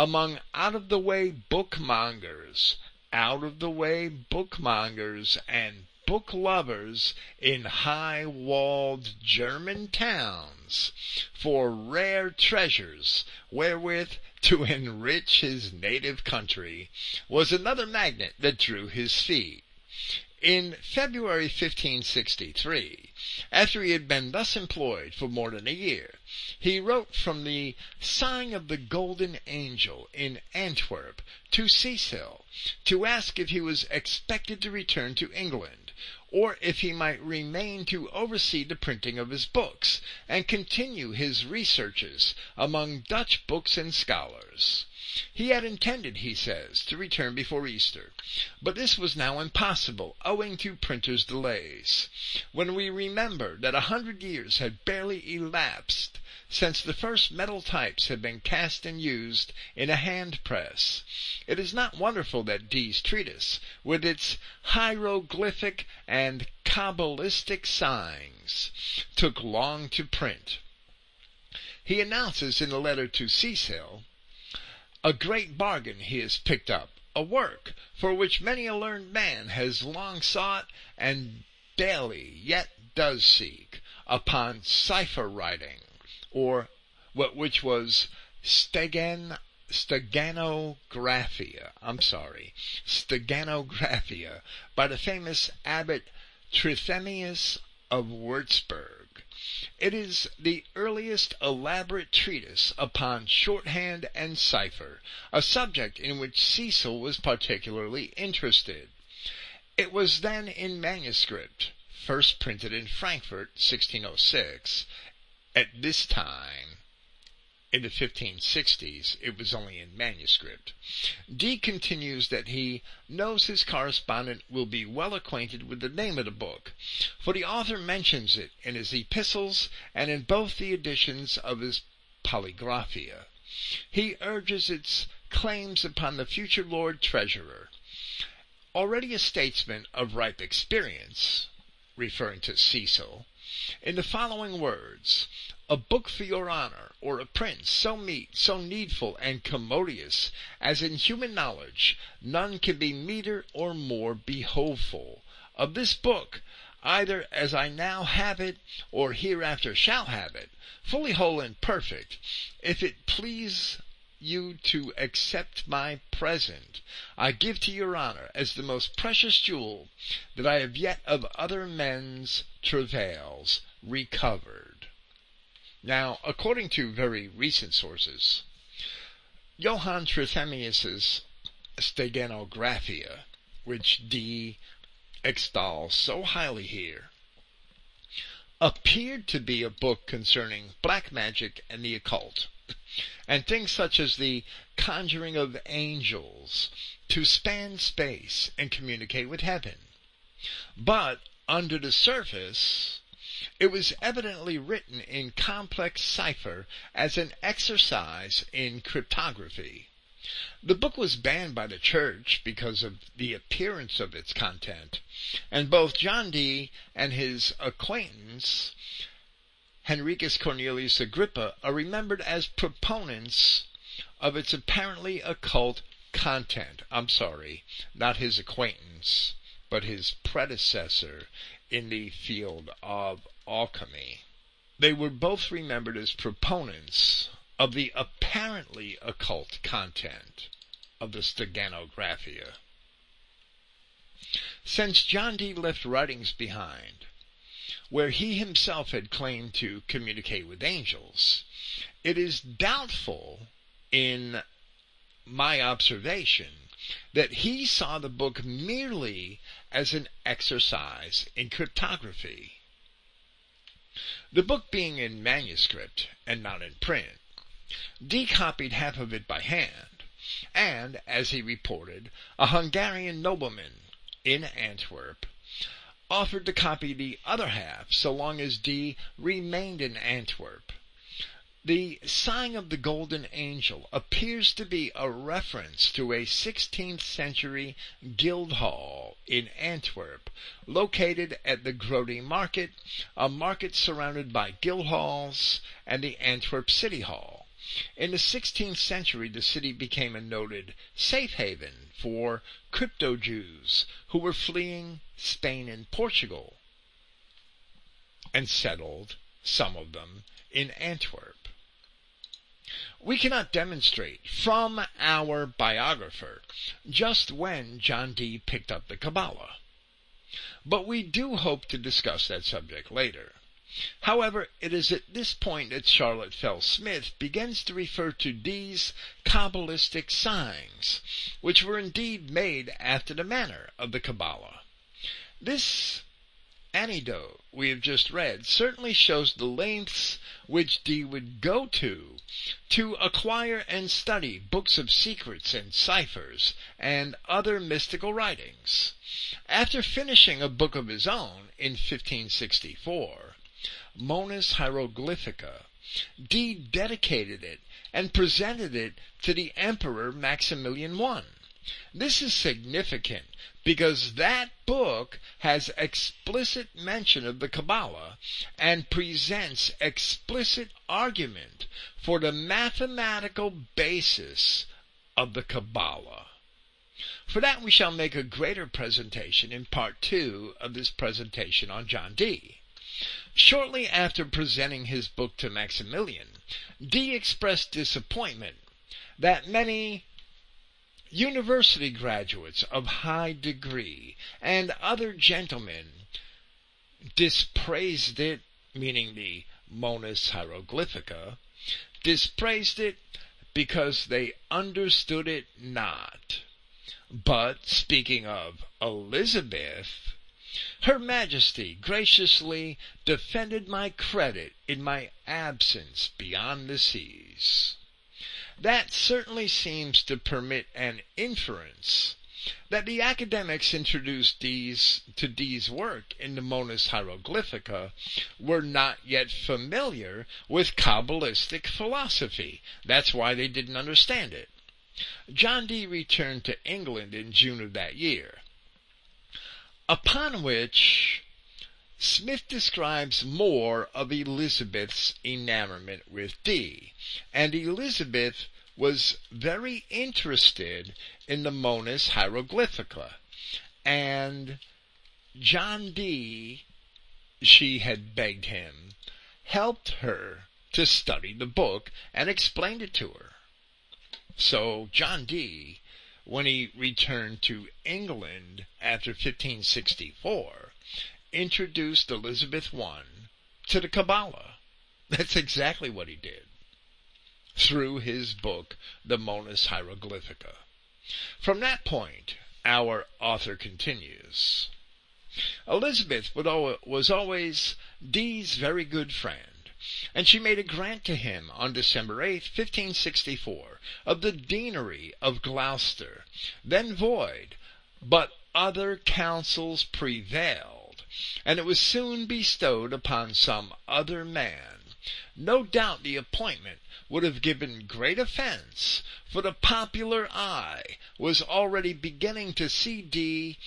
among out of the way bookmongers, out of the way bookmongers and book lovers in high walled German towns for rare treasures wherewith to enrich his native country was another magnet that drew his feet. In February 1563, after he had been thus employed for more than a year, he wrote from the Sign of the Golden Angel in Antwerp to Cecil to ask if he was expected to return to England, or if he might remain to oversee the printing of his books and continue his researches among Dutch books and scholars. He had intended, he says, to return before Easter, but this was now impossible owing to printers' delays. When we remember that a hundred years had barely elapsed since the first metal types had been cast and used in a hand press, it is not wonderful that Dee's treatise, with its hieroglyphic and cabalistic signs, took long to print. He announces in a letter to Cecil a great bargain he has picked up, a work for which many a learned man has long sought and daily yet does seek, upon cipher writing, or what which was Stegen Steganographia, I'm sorry, Steganographia, by the famous Abbot Trithemius of Würzburg. It is the earliest elaborate treatise upon shorthand and cipher, a subject in which Cecil was particularly interested. It was then in manuscript, first printed in Frankfurt, 1606. At this time, in the 1560s, it was only in manuscript. Dee continues that he knows his correspondent will be well acquainted with the name of the book, for the author mentions it in his epistles and in both the editions of his Polygraphia. He urges its claims upon the future Lord Treasurer. Already a statesman of ripe experience, referring to Cecil, in the following words a book for your honor, or a prince so meet, so needful and commodious, as in human knowledge none can be meeter or more behoveful. Of this book, either as I now have it, or hereafter shall have it, fully whole and perfect, if it please you to accept my present, I give to your honor as the most precious jewel that I have yet of other men's travails recovered. Now, according to very recent sources, Johann Trithemius's Steganographia, which Dee extols so highly here, appeared to be a book concerning black magic and the occult, and things such as the conjuring of angels to span space and communicate with heaven. But under the surface, it was evidently written in complex cipher as an exercise in cryptography. The book was banned by the church because of the appearance of its content, and both John Dee and his acquaintance Henricus Cornelius Agrippa are remembered as proponents of its apparently occult content. I'm sorry, not his acquaintance, but his predecessor in the field of alchemy. They were both remembered as proponents of the apparently occult content of the Steganographia. Since John Dee left writings behind, where he himself had claimed to communicate with angels, it is doubtful, in my observation, that he saw the book merely as an exercise in cryptography. The book being in manuscript and not in print, Dee copied half of it by hand, and, as he reported, a Hungarian nobleman in Antwerp offered to copy the other half so long as Dee remained in Antwerp. The sign of the golden angel appears to be a reference to a 16th century guild hall in Antwerp, located at the Grote Market, a market surrounded by guild halls and the Antwerp City Hall. In the 16th century, the city became a noted safe haven for crypto Jews who were fleeing Spain and Portugal and settled, some of them, in Antwerp. We cannot demonstrate from our biographer just when John Dee picked up the Kabbalah, but we do hope to discuss that subject later. However, it is at this point that Charlotte Fell Smith begins to refer to Dee's Kabbalistic signs, which were indeed made after the manner of the Kabbalah. This anecdote we have just read certainly shows the lengths which Dee would go to to acquire and study books of secrets and ciphers and other mystical writings. After finishing a book of his own in 1564, Monas Hieroglyphica, Dee dedicated it and presented it to the Emperor Maximilian I. This is significant because that book has explicit mention of the Kabbalah and presents explicit argument for the mathematical basis of the Kabbalah. For that we shall make a greater presentation in part two of this presentation on John Dee. Shortly after presenting his book to Maximilian, Dee expressed disappointment that many university graduates of high degree and other gentlemen dispraised it, meaning the Monas Hieroglyphica, dispraised it because they understood it not. But speaking of Elizabeth, her Majesty graciously defended my credit in my absence beyond the seas. That certainly seems to permit an inference that the academics introduced Dee's, to Dee's work in the Monas Hieroglyphica were not yet familiar with Kabbalistic philosophy. That's why they didn't understand it. John Dee returned to England in June of that year. Upon which Smith describes more of Elizabeth's enamorment with Dee, and Elizabeth was very interested in the Monas Hieroglyphica, and John Dee, she had begged him, helped her to study the book and explained it to her. So John Dee when he returned to England after 1564, introduced Elizabeth I to the Kabbalah. That's exactly what he did through his book, The Monas Hieroglyphica. From that point, our author continues. Elizabeth was always Dee's very good friend and she made a grant to him on December 8, 1564, of the deanery of Gloucester, then void, but other counsels prevailed, and it was soon bestowed upon some other man. No doubt the appointment would have given great offense, for the popular eye was already beginning to see Dee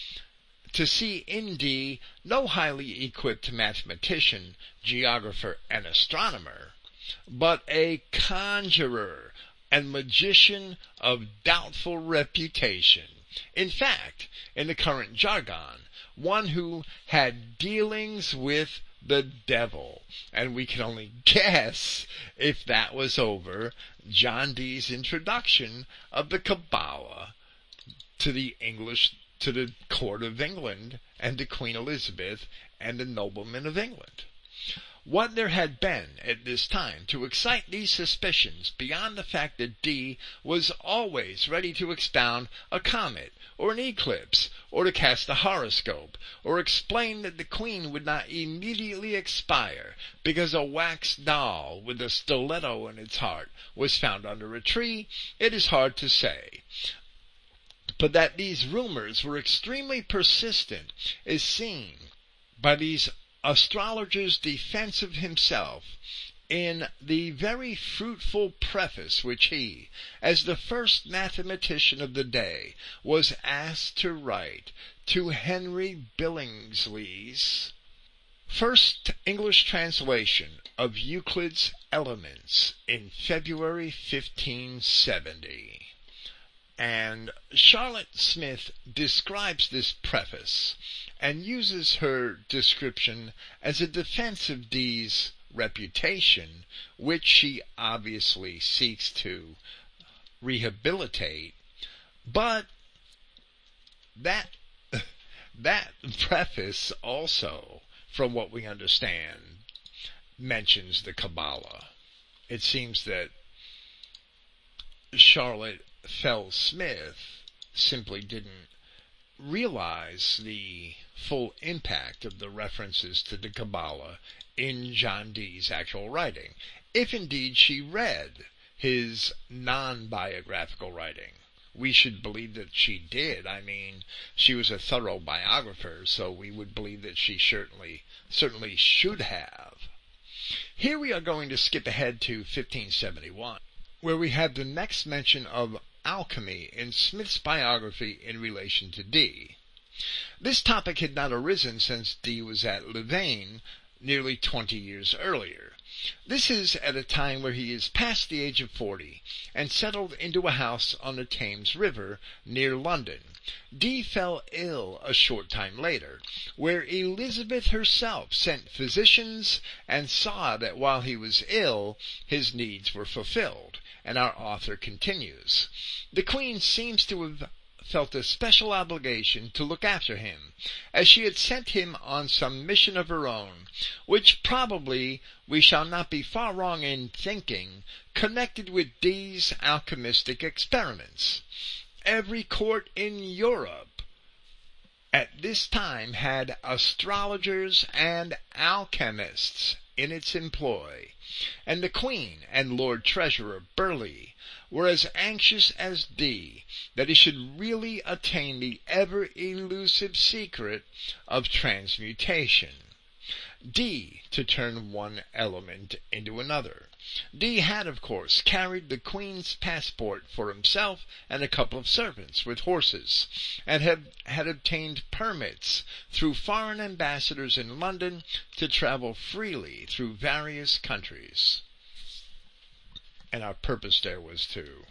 to see in Dee no highly equipped mathematician, geographer, and astronomer, but a conjurer and magician of doubtful reputation. In fact, in the current jargon, one who had dealings with the devil. And we can only guess if that was over John Dee's introduction of the Kabbalah to the English to the court of England and to Queen Elizabeth and the noblemen of England. What there had been at this time to excite these suspicions beyond the fact that Dee was always ready to expound a comet or an eclipse or to cast a horoscope or explain that the queen would not immediately expire because a wax doll with a stiletto in its heart was found under a tree, it is hard to say. But that these rumors were extremely persistent is seen by these astrologers' defense of himself in the very fruitful preface which he, as the first mathematician of the day, was asked to write to Henry Billingsley's first English translation of Euclid's Elements in February 1570. And Charlotte Smith describes this preface and uses her description as a defense of Dee's reputation, which she obviously seeks to rehabilitate. But that that preface also, from what we understand, mentions the Kabbalah. It seems that Charlotte Fell Smith simply didn't realize the full impact of the references to the Kabbalah in John Dee's actual writing, if indeed she read his non-biographical writing. We should believe that she did. I mean, she was a thorough biographer, so we would believe that she certainly, certainly should have. Here we are going to skip ahead to 1571, where we have the next mention of alchemy in Smith's biography in relation to Dee. This topic had not arisen since Dee was at Louvain nearly twenty years earlier. This is at a time where he is past the age of forty and settled into a house on the Thames River near London. Dee fell ill a short time later, where Elizabeth herself sent physicians and saw that while he was ill his needs were fulfilled and our author continues. The Queen seems to have felt a special obligation to look after him, as she had sent him on some mission of her own, which probably we shall not be far wrong in thinking connected with Dee's alchemistic experiments. Every court in Europe at this time had astrologers and alchemists in its employ, and the Queen and Lord Treasurer Burleigh were as anxious as Dee that he should really attain the ever elusive secret of transmutation. Dee to turn one element into another. Dee had, of course, carried the Queen's passport for himself and a couple of servants with horses, and had, had obtained permits through foreign ambassadors in London to travel freely through various countries. And our purpose there was to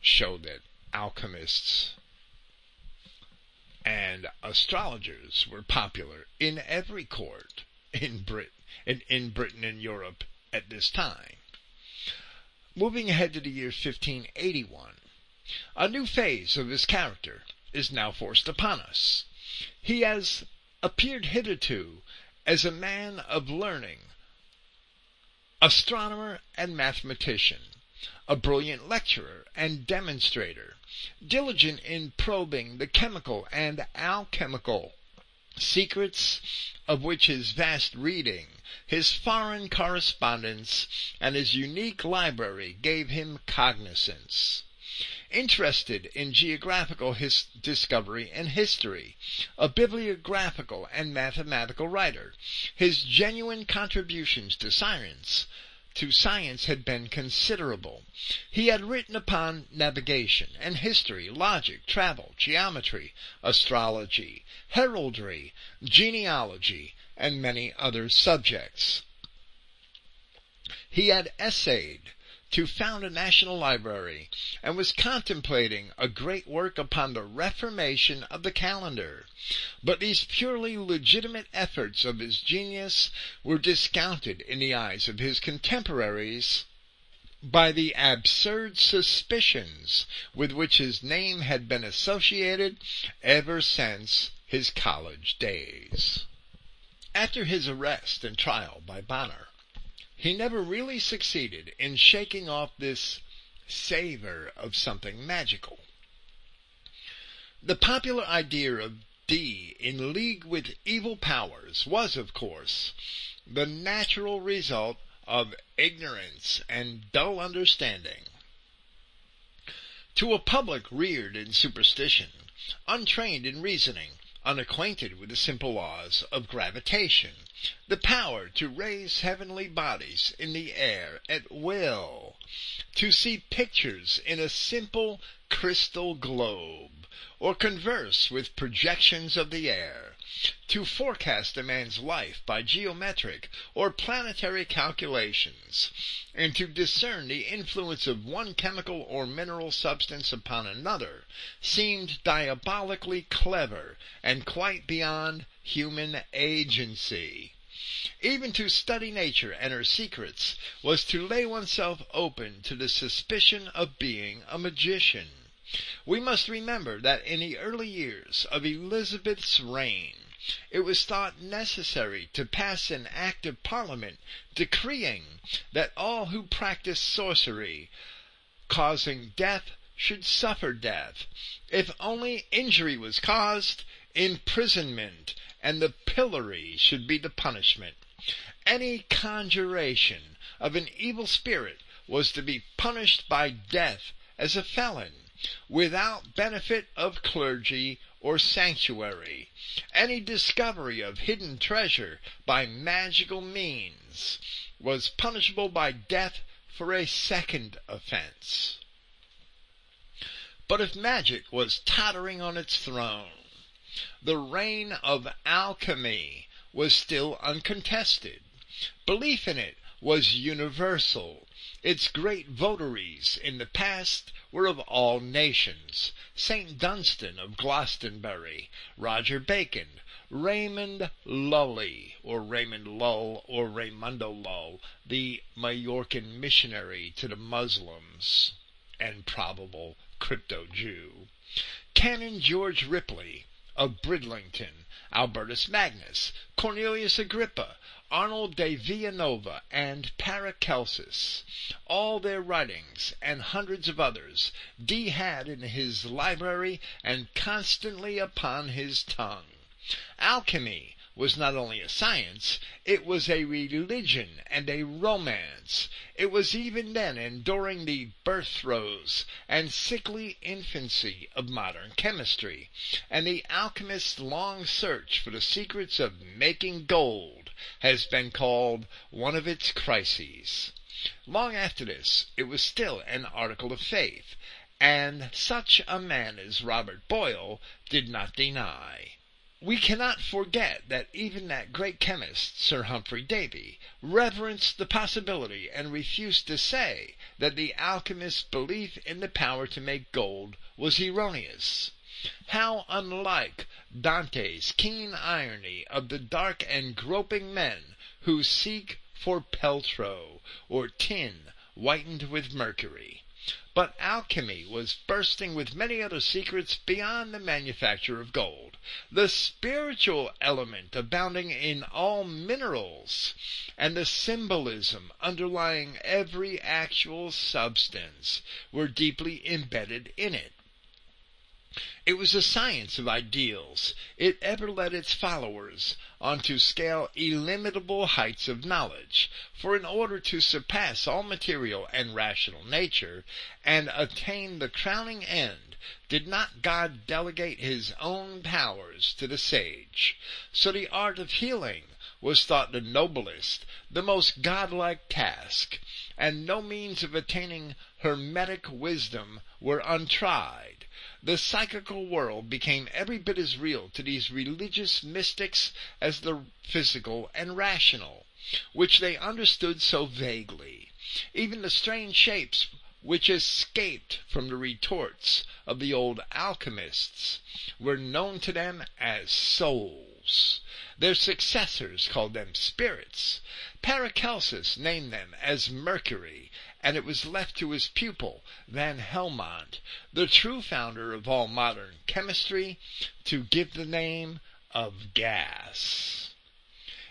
show that alchemists and astrologers were popular in every court in Brit in, in Britain and Europe at this time. Moving ahead to the year 1581, a new phase of his character is now forced upon us. He has appeared hitherto as a man of learning, astronomer and mathematician, a brilliant lecturer and demonstrator, diligent in probing the chemical and alchemical secrets of which his vast reading, his foreign correspondence, and his unique library gave him cognizance. Interested in geographical his discovery and history, a bibliographical and mathematical writer, his genuine contributions to science to science had been considerable. He had written upon navigation and history, logic, travel, geometry, astrology, heraldry, genealogy, and many other subjects. He had essayed to found a national library and was contemplating a great work upon the reformation of the calendar. But these purely legitimate efforts of his genius were discounted in the eyes of his contemporaries by the absurd suspicions with which his name had been associated ever since his college days. After his arrest and trial by Bonner, he never really succeeded in shaking off this savor of something magical. The popular idea of Dee in league with evil powers was, of course, the natural result of ignorance and dull understanding. To a public reared in superstition, untrained in reasoning, unacquainted with the simple laws of gravitation, the power to raise heavenly bodies in the air at will, to see pictures in a simple crystal globe, or converse with projections of the air, to forecast a man's life by geometric or planetary calculations, and to discern the influence of one chemical or mineral substance upon another, seemed diabolically clever and quite beyond human agency. Even to study nature and her secrets was to lay oneself open to the suspicion of being a magician. We must remember that in the early years of Elizabeth's reign, it was thought necessary to pass an act of parliament decreeing that all who practiced sorcery causing death should suffer death. If only injury was caused, imprisonment and the pillory should be the punishment. Any conjuration of an evil spirit was to be punished by death as a felon without benefit of clergy or sanctuary. Any discovery of hidden treasure by magical means was punishable by death for a second offense. But if magic was tottering on its throne, the reign of alchemy was still uncontested. Belief in it was universal. Its great votaries in the past were of all nations. St. Dunstan of Glastonbury, Roger Bacon, Raymond Lully, or Raymond Lull, or Raymundo Lull, the Majorcan missionary to the Muslims and probable crypto Jew. Canon George Ripley of Bridlington, Albertus Magnus, Cornelius Agrippa, Arnold de Villanova, and Paracelsus. All their writings, and hundreds of others, Dee had in his library and constantly upon his tongue. Alchemy was not only a science, it was a religion and a romance. It was even then enduring the birth throes and sickly infancy of modern chemistry, and the alchemist's long search for the secrets of making gold has been called one of its crises. Long after this, it was still an article of faith, and such a man as Robert Boyle did not deny. We cannot forget that even that great chemist, Sir Humphry Davy, reverenced the possibility and refused to say that the alchemist's belief in the power to make gold was erroneous. How unlike Dante's keen irony of the dark and groping men who seek for Peltro, or tin whitened with mercury. But alchemy was bursting with many other secrets beyond the manufacture of gold. The spiritual element abounding in all minerals, and the symbolism underlying every actual substance, were deeply embedded in it. It was a science of ideals. It ever led its followers on to scale illimitable heights of knowledge. For in order to surpass all material and rational nature, and attain the crowning end, did not God delegate his own powers to the sage? So the art of healing was thought the noblest, the most godlike task, and no means of attaining hermetic wisdom were untried. The psychical world became every bit as real to these religious mystics as the physical and rational, which they understood so vaguely. Even the strange shapes which escaped from the retorts of the old alchemists were known to them as souls. Their successors called them spirits. Paracelsus named them as Mercury, and it was left to his pupil, Van Helmont, the true founder of all modern chemistry, to give the name of gas.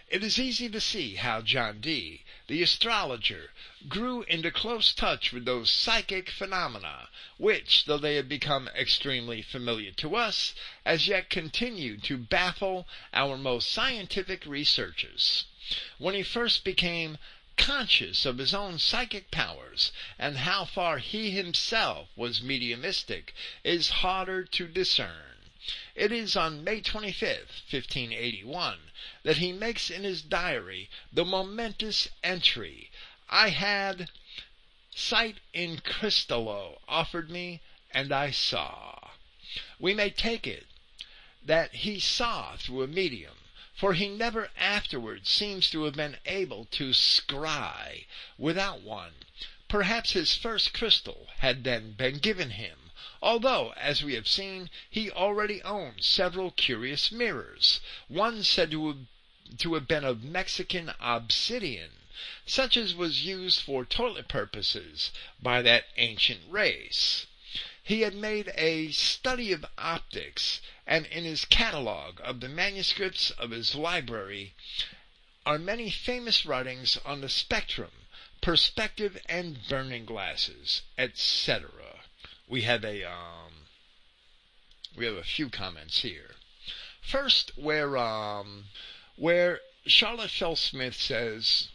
It is easy to see how John Dee, the astrologer, grew into close touch with those psychic phenomena, which, though they had become extremely familiar to us, as yet continued to baffle our most scientific researches. When he first became conscious of his own psychic powers and how far he himself was mediumistic is harder to discern. It is on May 25th, 1581, that he makes in his diary the momentous entry, I had sight in crystallo offered me, and I saw. We may take it that he saw through a medium, for he never afterwards seems to have been able to scry without one. Perhaps his first crystal had then been given him although, as we have seen, he already owned several curious mirrors, one said to have, to have been of Mexican obsidian, such as was used for toilet purposes by that ancient race. He had made a study of optics, and in his catalogue of the manuscripts of his library are many famous writings on the spectrum, perspective and burning glasses, etc we have a um, we have a few comments here. First, where um, where Charlotte Fell Smith says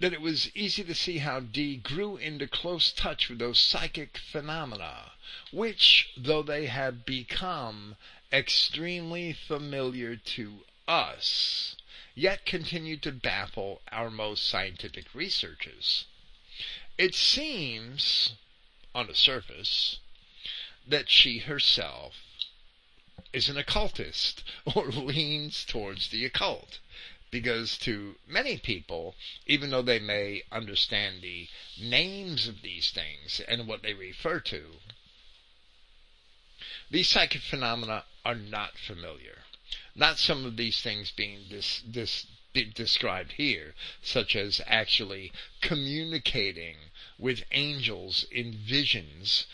that it was easy to see how Dee grew into close touch with those psychic phenomena, which, though they have become extremely familiar to us, yet continue to baffle our most scientific researches. It seems on the surface that she herself is an occultist or leans towards the occult. Because to many people, even though they may understand the names of these things and what they refer to, these psychic phenomena are not familiar. Not some of these things being this, this described here, such as actually communicating with angels in visions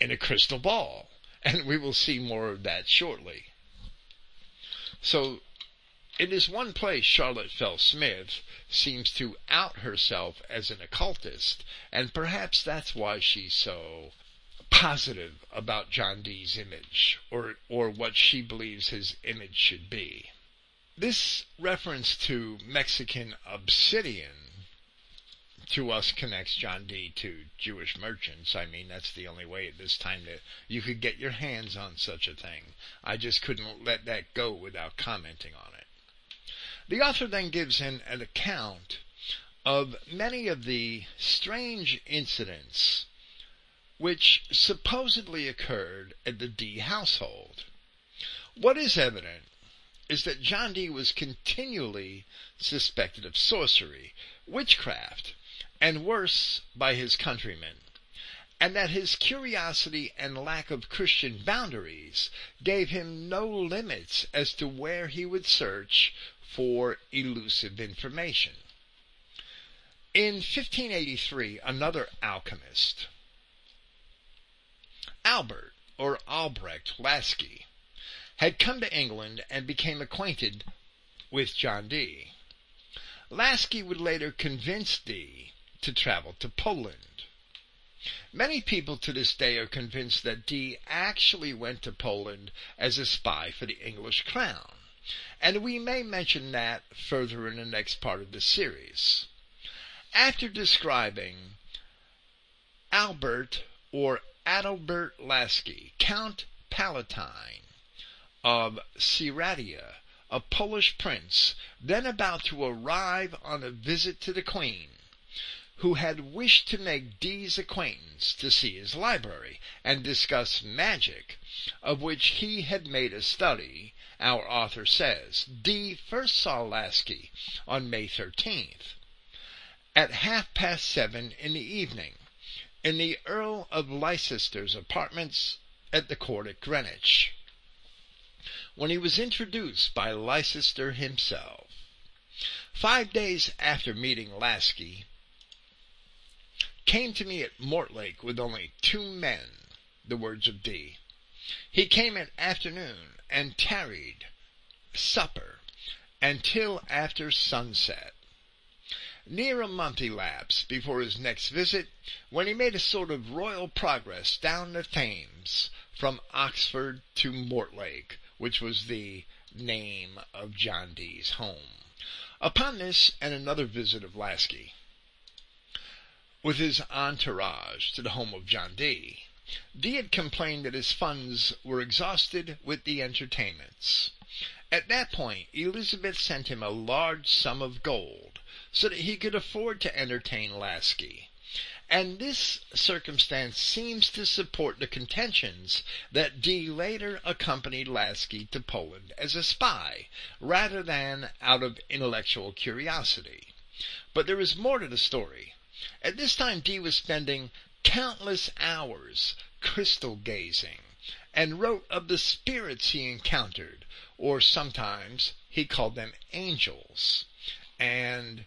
in a crystal ball. And we will see more of that shortly. So, in this one place Charlotte Fell Smith seems to out herself as an occultist, and perhaps that's why she's so positive about John Dee's image, or, or what she believes his image should be. This reference to Mexican obsidian to us connects John Dee to Jewish merchants. I mean, that's the only way at this time that you could get your hands on such a thing. I just couldn't let that go without commenting on it. The author then gives an, an account of many of the strange incidents which supposedly occurred at the Dee household. What is evident is that John Dee was continually suspected of sorcery, witchcraft, and worse by his countrymen, and that his curiosity and lack of Christian boundaries gave him no limits as to where he would search for elusive information. In 1583, another alchemist, Albert or Albrecht Laski, had come to England and became acquainted with John Dee. Laski would later convince Dee to travel to Poland. Many people to this day are convinced that Dee actually went to Poland as a spy for the English crown, and we may mention that further in the next part of the series. After describing Albert or Adalbert Lasky, Count Palatine of Sieradia, a Polish prince then about to arrive on a visit to the Queen, who had wished to make Dee's acquaintance to see his library and discuss magic, of which he had made a study, our author says, Dee first saw Lasky on May 13th at half past seven in the evening in the Earl of Leicester's apartments at the court at Greenwich, when he was introduced by Leicester himself. Five days after meeting Lasky, came to me at Mortlake with only two men, the words of Dee. He came at afternoon and tarried supper until after sunset. Near a month elapsed before his next visit, when he made a sort of royal progress down the Thames from Oxford to Mortlake, which was the name of John Dee's home. Upon this and another visit of Lasky, with his entourage to the home of John Dee. Dee had complained that his funds were exhausted with the entertainments. At that point, Elizabeth sent him a large sum of gold so that he could afford to entertain Lasky. And this circumstance seems to support the contentions that Dee later accompanied Lasky to Poland as a spy, rather than out of intellectual curiosity. But there is more to the story. At this time Dee was spending countless hours crystal gazing, and wrote of the spirits he encountered, or sometimes he called them angels. And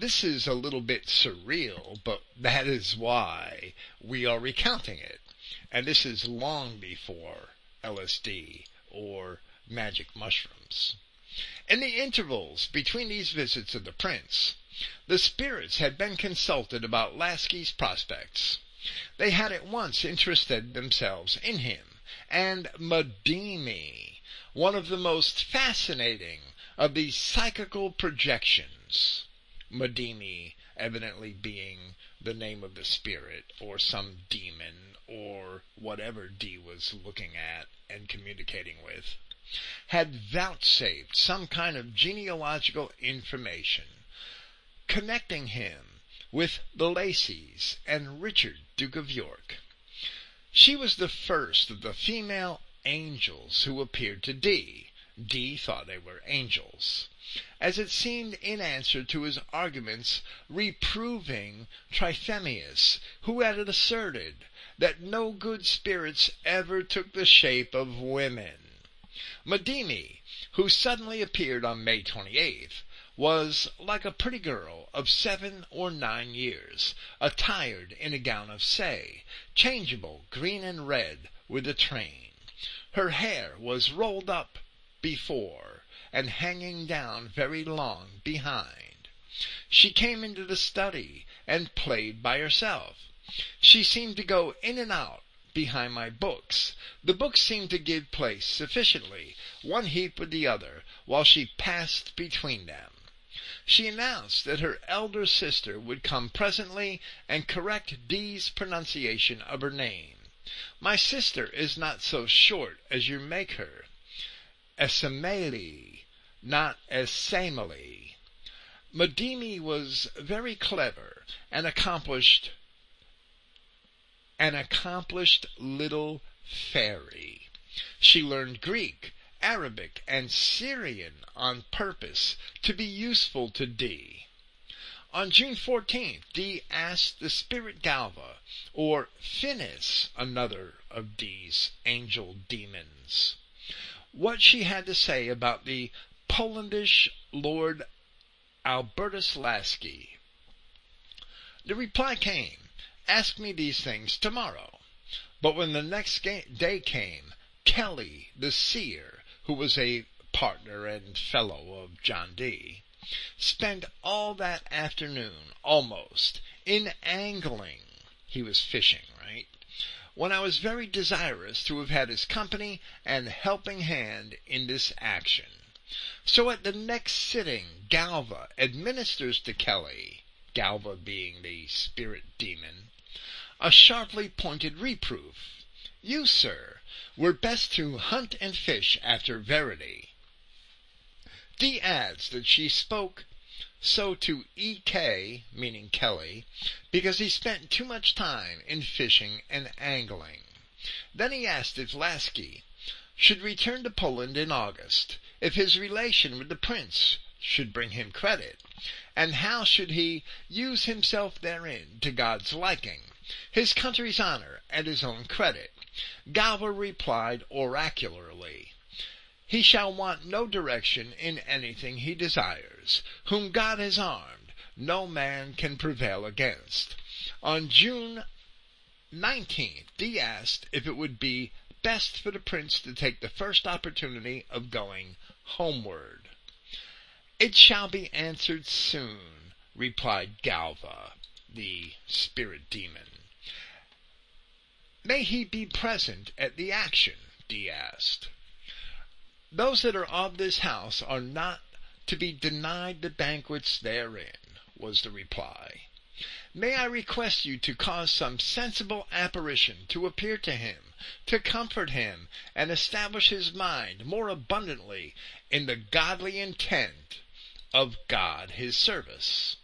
this is a little bit surreal, but that is why we are recounting it. And this is long before LSD or magic mushrooms. In the intervals between these visits of the prince, the spirits had been consulted about Lasky's prospects. They had at once interested themselves in him and Madimi, one of the most fascinating of these psychical projections. Madimi evidently being the name of the spirit or some demon or whatever Dee was looking at and communicating with, had vouchsafed some kind of genealogical information connecting him with the Lacys and Richard, Duke of York. She was the first of the female angels who appeared to Dee. Dee thought they were angels, as it seemed in answer to his arguments reproving Trithemius, who had asserted that no good spirits ever took the shape of women. Madimi, who suddenly appeared on May 28th, was like a pretty girl of seven or nine years, attired in a gown of say, changeable green and red, with a train. Her hair was rolled up before and hanging down very long behind. She came into the study and played by herself. She seemed to go in and out behind my books. The books seemed to give place sufficiently, one heap with the other, while she passed between them. She announced that her elder sister would come presently and correct Dee's pronunciation of her name. My sister is not so short as you make her. Esameli, not Esamely. Madimi was very clever and accomplished an accomplished little fairy. She learned Greek, Arabic, and Syrian on purpose to be useful to Dee. On June 14th, Dee asked the spirit Galva, or Finis, another of Dee's angel demons, what she had to say about the Polandish Lord Albertus Lasky. The reply came, Ask me these things tomorrow. But when the next day came, Kelly, the seer, who was a partner and fellow of John Dee, spent all that afternoon, almost, in angling. He was fishing, right? When I was very desirous to have had his company and helping hand in this action. So at the next sitting, Galva administers to Kelly, Galva being the spirit demon, a sharply pointed reproof. You, sir, were best to hunt and fish after verity. Dee adds that she spoke so to E.K., meaning Kelly, because he spent too much time in fishing and angling. Then he asked if Lasky should return to Poland in August, if his relation with the prince should bring him credit, and how should he use himself therein to God's liking, his country's honor, and his own credit. Galva replied oracularly, he shall want no direction in anything he desires. Whom God has armed, no man can prevail against. On June 19th, Dee asked if it would be best for the prince to take the first opportunity of going homeward. It shall be answered soon, replied Galva, the spirit demon. May he be present at the action? Dee asked. Those that are of this house are not to be denied the banquets therein, was the reply. May I request you to cause some sensible apparition to appear to him, to comfort him, and establish his mind more abundantly in the godly intent of God his service.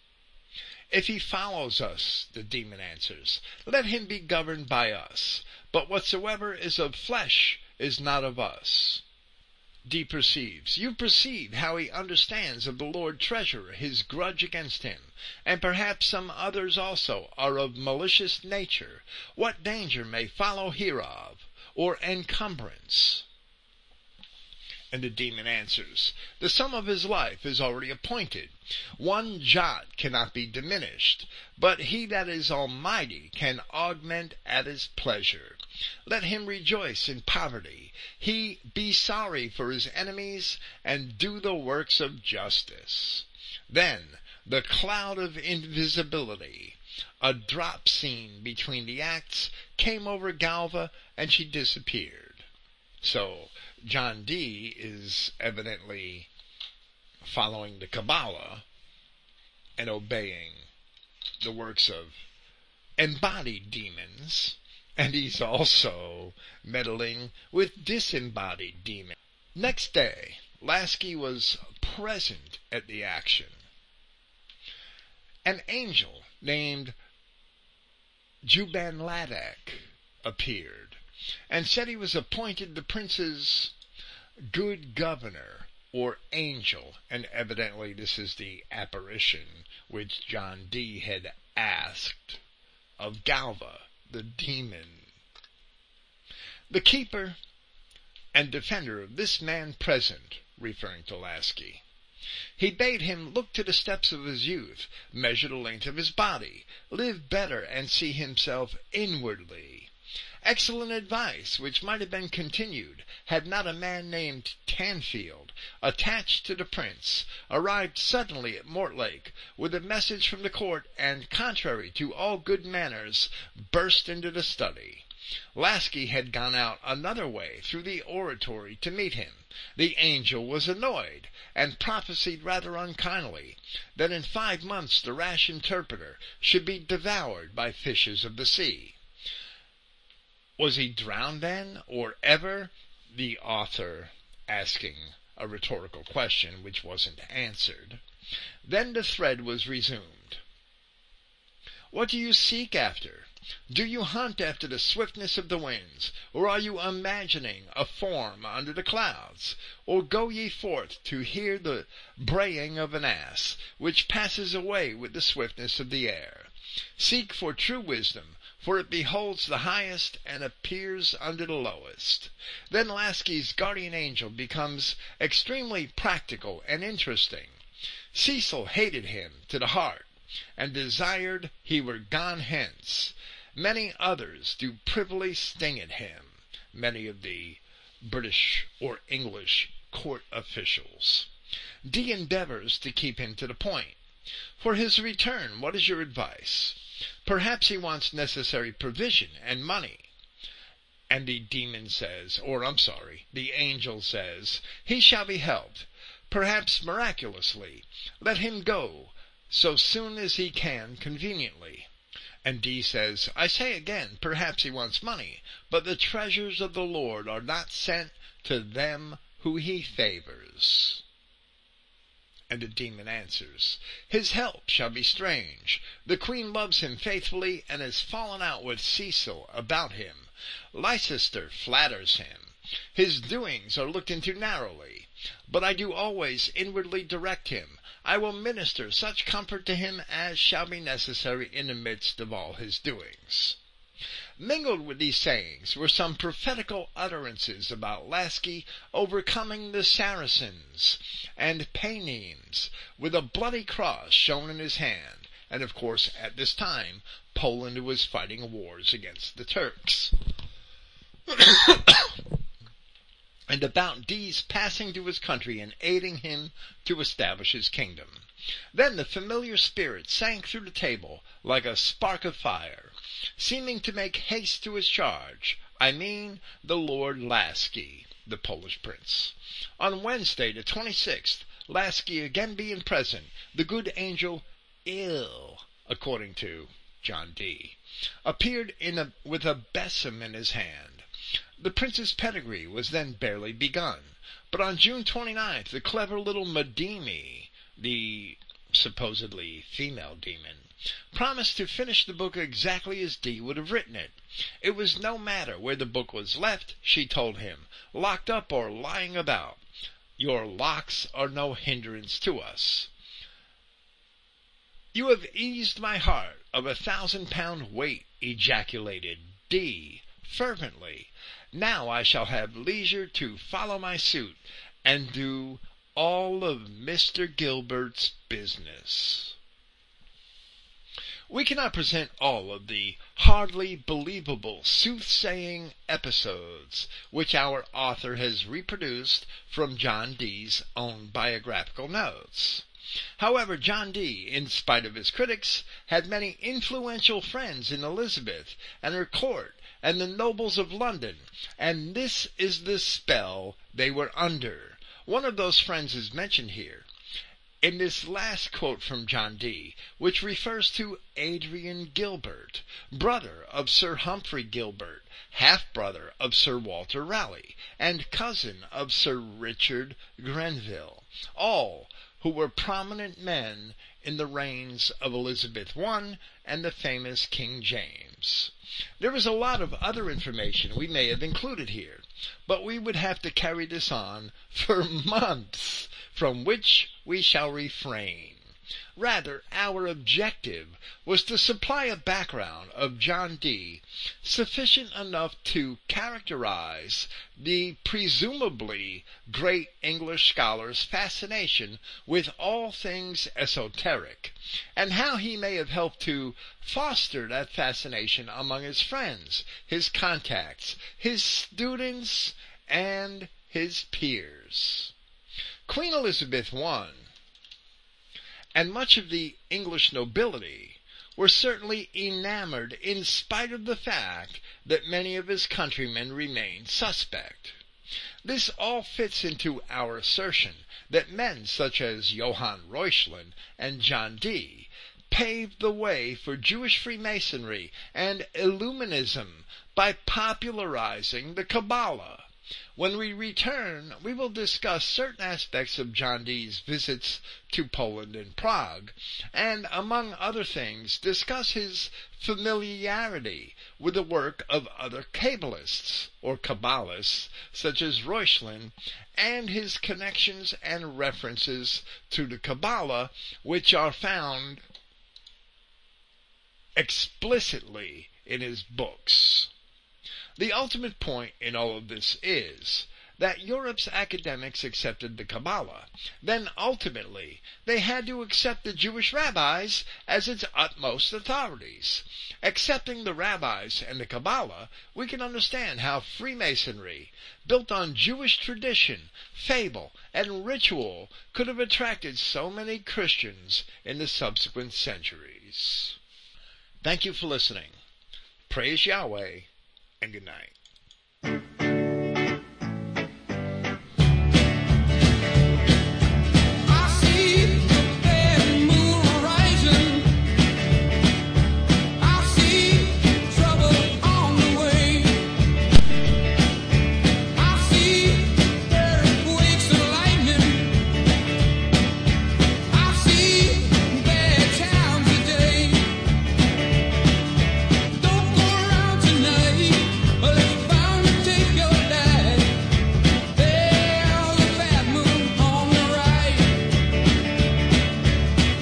If he follows us, the demon answers, let him be governed by us. But whatsoever is of flesh is not of us. Dee perceives. You perceive how he understands of the Lord Treasurer his grudge against him, and perhaps some others also are of malicious nature. What danger may follow hereof, or encumbrance? And the demon answers, The sum of his life is already appointed. One jot cannot be diminished, but he that is almighty can augment at his pleasure. Let him rejoice in poverty, he be sorry for his enemies, and do the works of justice. Then the cloud of invisibility, a drop scene between the acts, came over Galva, and she disappeared. So John Dee is evidently following the Kabbalah and obeying the works of embodied demons, and he's also meddling with disembodied demons. Next day, Lasky was present at the action. An angel named Juban Ladak appeared and said he was appointed the prince's good governor or angel, and evidently this is the apparition which John Dee had asked of Galva, the demon. The keeper and defender of this man present, referring to Lasky, he bade him look to the steps of his youth, measure the length of his body, live better, and see himself inwardly excellent advice which might have been continued had not a man named Tanfield, attached to the prince, arrived suddenly at Mortlake with a message from the court and, contrary to all good manners, burst into the study. Lasky had gone out another way through the oratory to meet him. The angel was annoyed, and prophesied rather unkindly that in five months the rash interpreter should be devoured by fishes of the sea. Was he drowned then, or ever? The author asking a rhetorical question which wasn't answered. Then the thread was resumed. What do you seek after? Do you hunt after the swiftness of the winds, or are you imagining a form under the clouds? Or go ye forth to hear the braying of an ass, which passes away with the swiftness of the air? Seek for true wisdom, for it beholds the highest and appears under the lowest. Then Lasky's guardian angel becomes extremely practical and interesting. Cecil hated him to the heart, and desired he were gone hence. Many others do privily sting at him, many of the British or English court officials. Dee endeavors to keep him to the point. For his return, what is your advice? Perhaps he wants necessary provision and money. And the demon says, or I'm sorry, the angel says, he shall be helped, perhaps miraculously. Let him go so soon as he can conveniently. And Dee says, I say again, perhaps he wants money, but the treasures of the Lord are not sent to them who he favors. And the demon answers, His help shall be strange. The queen loves him faithfully and has fallen out with Cecil about him. Leicester flatters him. His doings are looked into narrowly. But I do always inwardly direct him. I will minister such comfort to him as shall be necessary in the midst of all his doings. Mingled with these sayings were some prophetical utterances about Lasky overcoming the Saracens and Paynims with a bloody cross shown in his hand, and of course at this time Poland was fighting wars against the Turks. and about Dee's passing to his country and aiding him to establish his kingdom. Then the familiar spirit sank through the table like a spark of fire, seeming to make haste to his charge. I mean the Lord Lasky, the Polish prince. On Wednesday, the 26th, Lasky again being present, the good angel ill, according to John Dee, appeared a, with a besom in his hand. The prince's pedigree was then barely begun, but on June 29th the clever little Madimi, the supposedly female demon, promised to finish the book exactly as Dee would have written it. It was no matter where the book was left, she told him, locked up or lying about. Your locks are no hindrance to us. You have eased my heart of a thousand pound weight, ejaculated Dee fervently. Now I shall have leisure to follow my suit and do all of Mr. Gilbert's business. We cannot present all of the hardly believable soothsaying episodes which our author has reproduced from John Dee's own biographical notes. However, John Dee, in spite of his critics, had many influential friends in Elizabeth and her court and the nobles of London, and this is the spell they were under. One of those friends is mentioned here. In this last quote from John Dee, which refers to Adrian Gilbert, brother of Sir Humphrey Gilbert, half-brother of Sir Walter Raleigh, and cousin of Sir Richard Grenville, all who were prominent men in the reigns of Elizabeth I and the famous King James. There is a lot of other information we may have included here, but we would have to carry this on for months, from which we shall refrain. Rather, our objective was to supply a background of John Dee sufficient enough to characterize the presumably great English scholar's fascination with all things esoteric, and how he may have helped to foster that fascination among his friends, his contacts, his students, and his peers. Queen Elizabeth I and much of the English nobility were certainly enamored in spite of the fact that many of his countrymen remained suspect. This all fits into our assertion that men such as Johann Reuchlin and John Dee paved the way for Jewish Freemasonry and Illuminism by popularizing the Kabbalah. When we return, we will discuss certain aspects of John Dee's visits to Poland and Prague, and, among other things, discuss his familiarity with the work of other Kabbalists, or Kabbalists, such as Reuchlin, and his connections and references to the Kabbalah, which are found explicitly in his books. The ultimate point in all of this is that Europe's academics accepted the Kabbalah. Then ultimately, they had to accept the Jewish rabbis as its utmost authorities. Accepting the rabbis and the Kabbalah, we can understand how Freemasonry, built on Jewish tradition, fable, and ritual, could have attracted so many Christians in the subsequent centuries. Thank you for listening. Praise Yahweh and good night.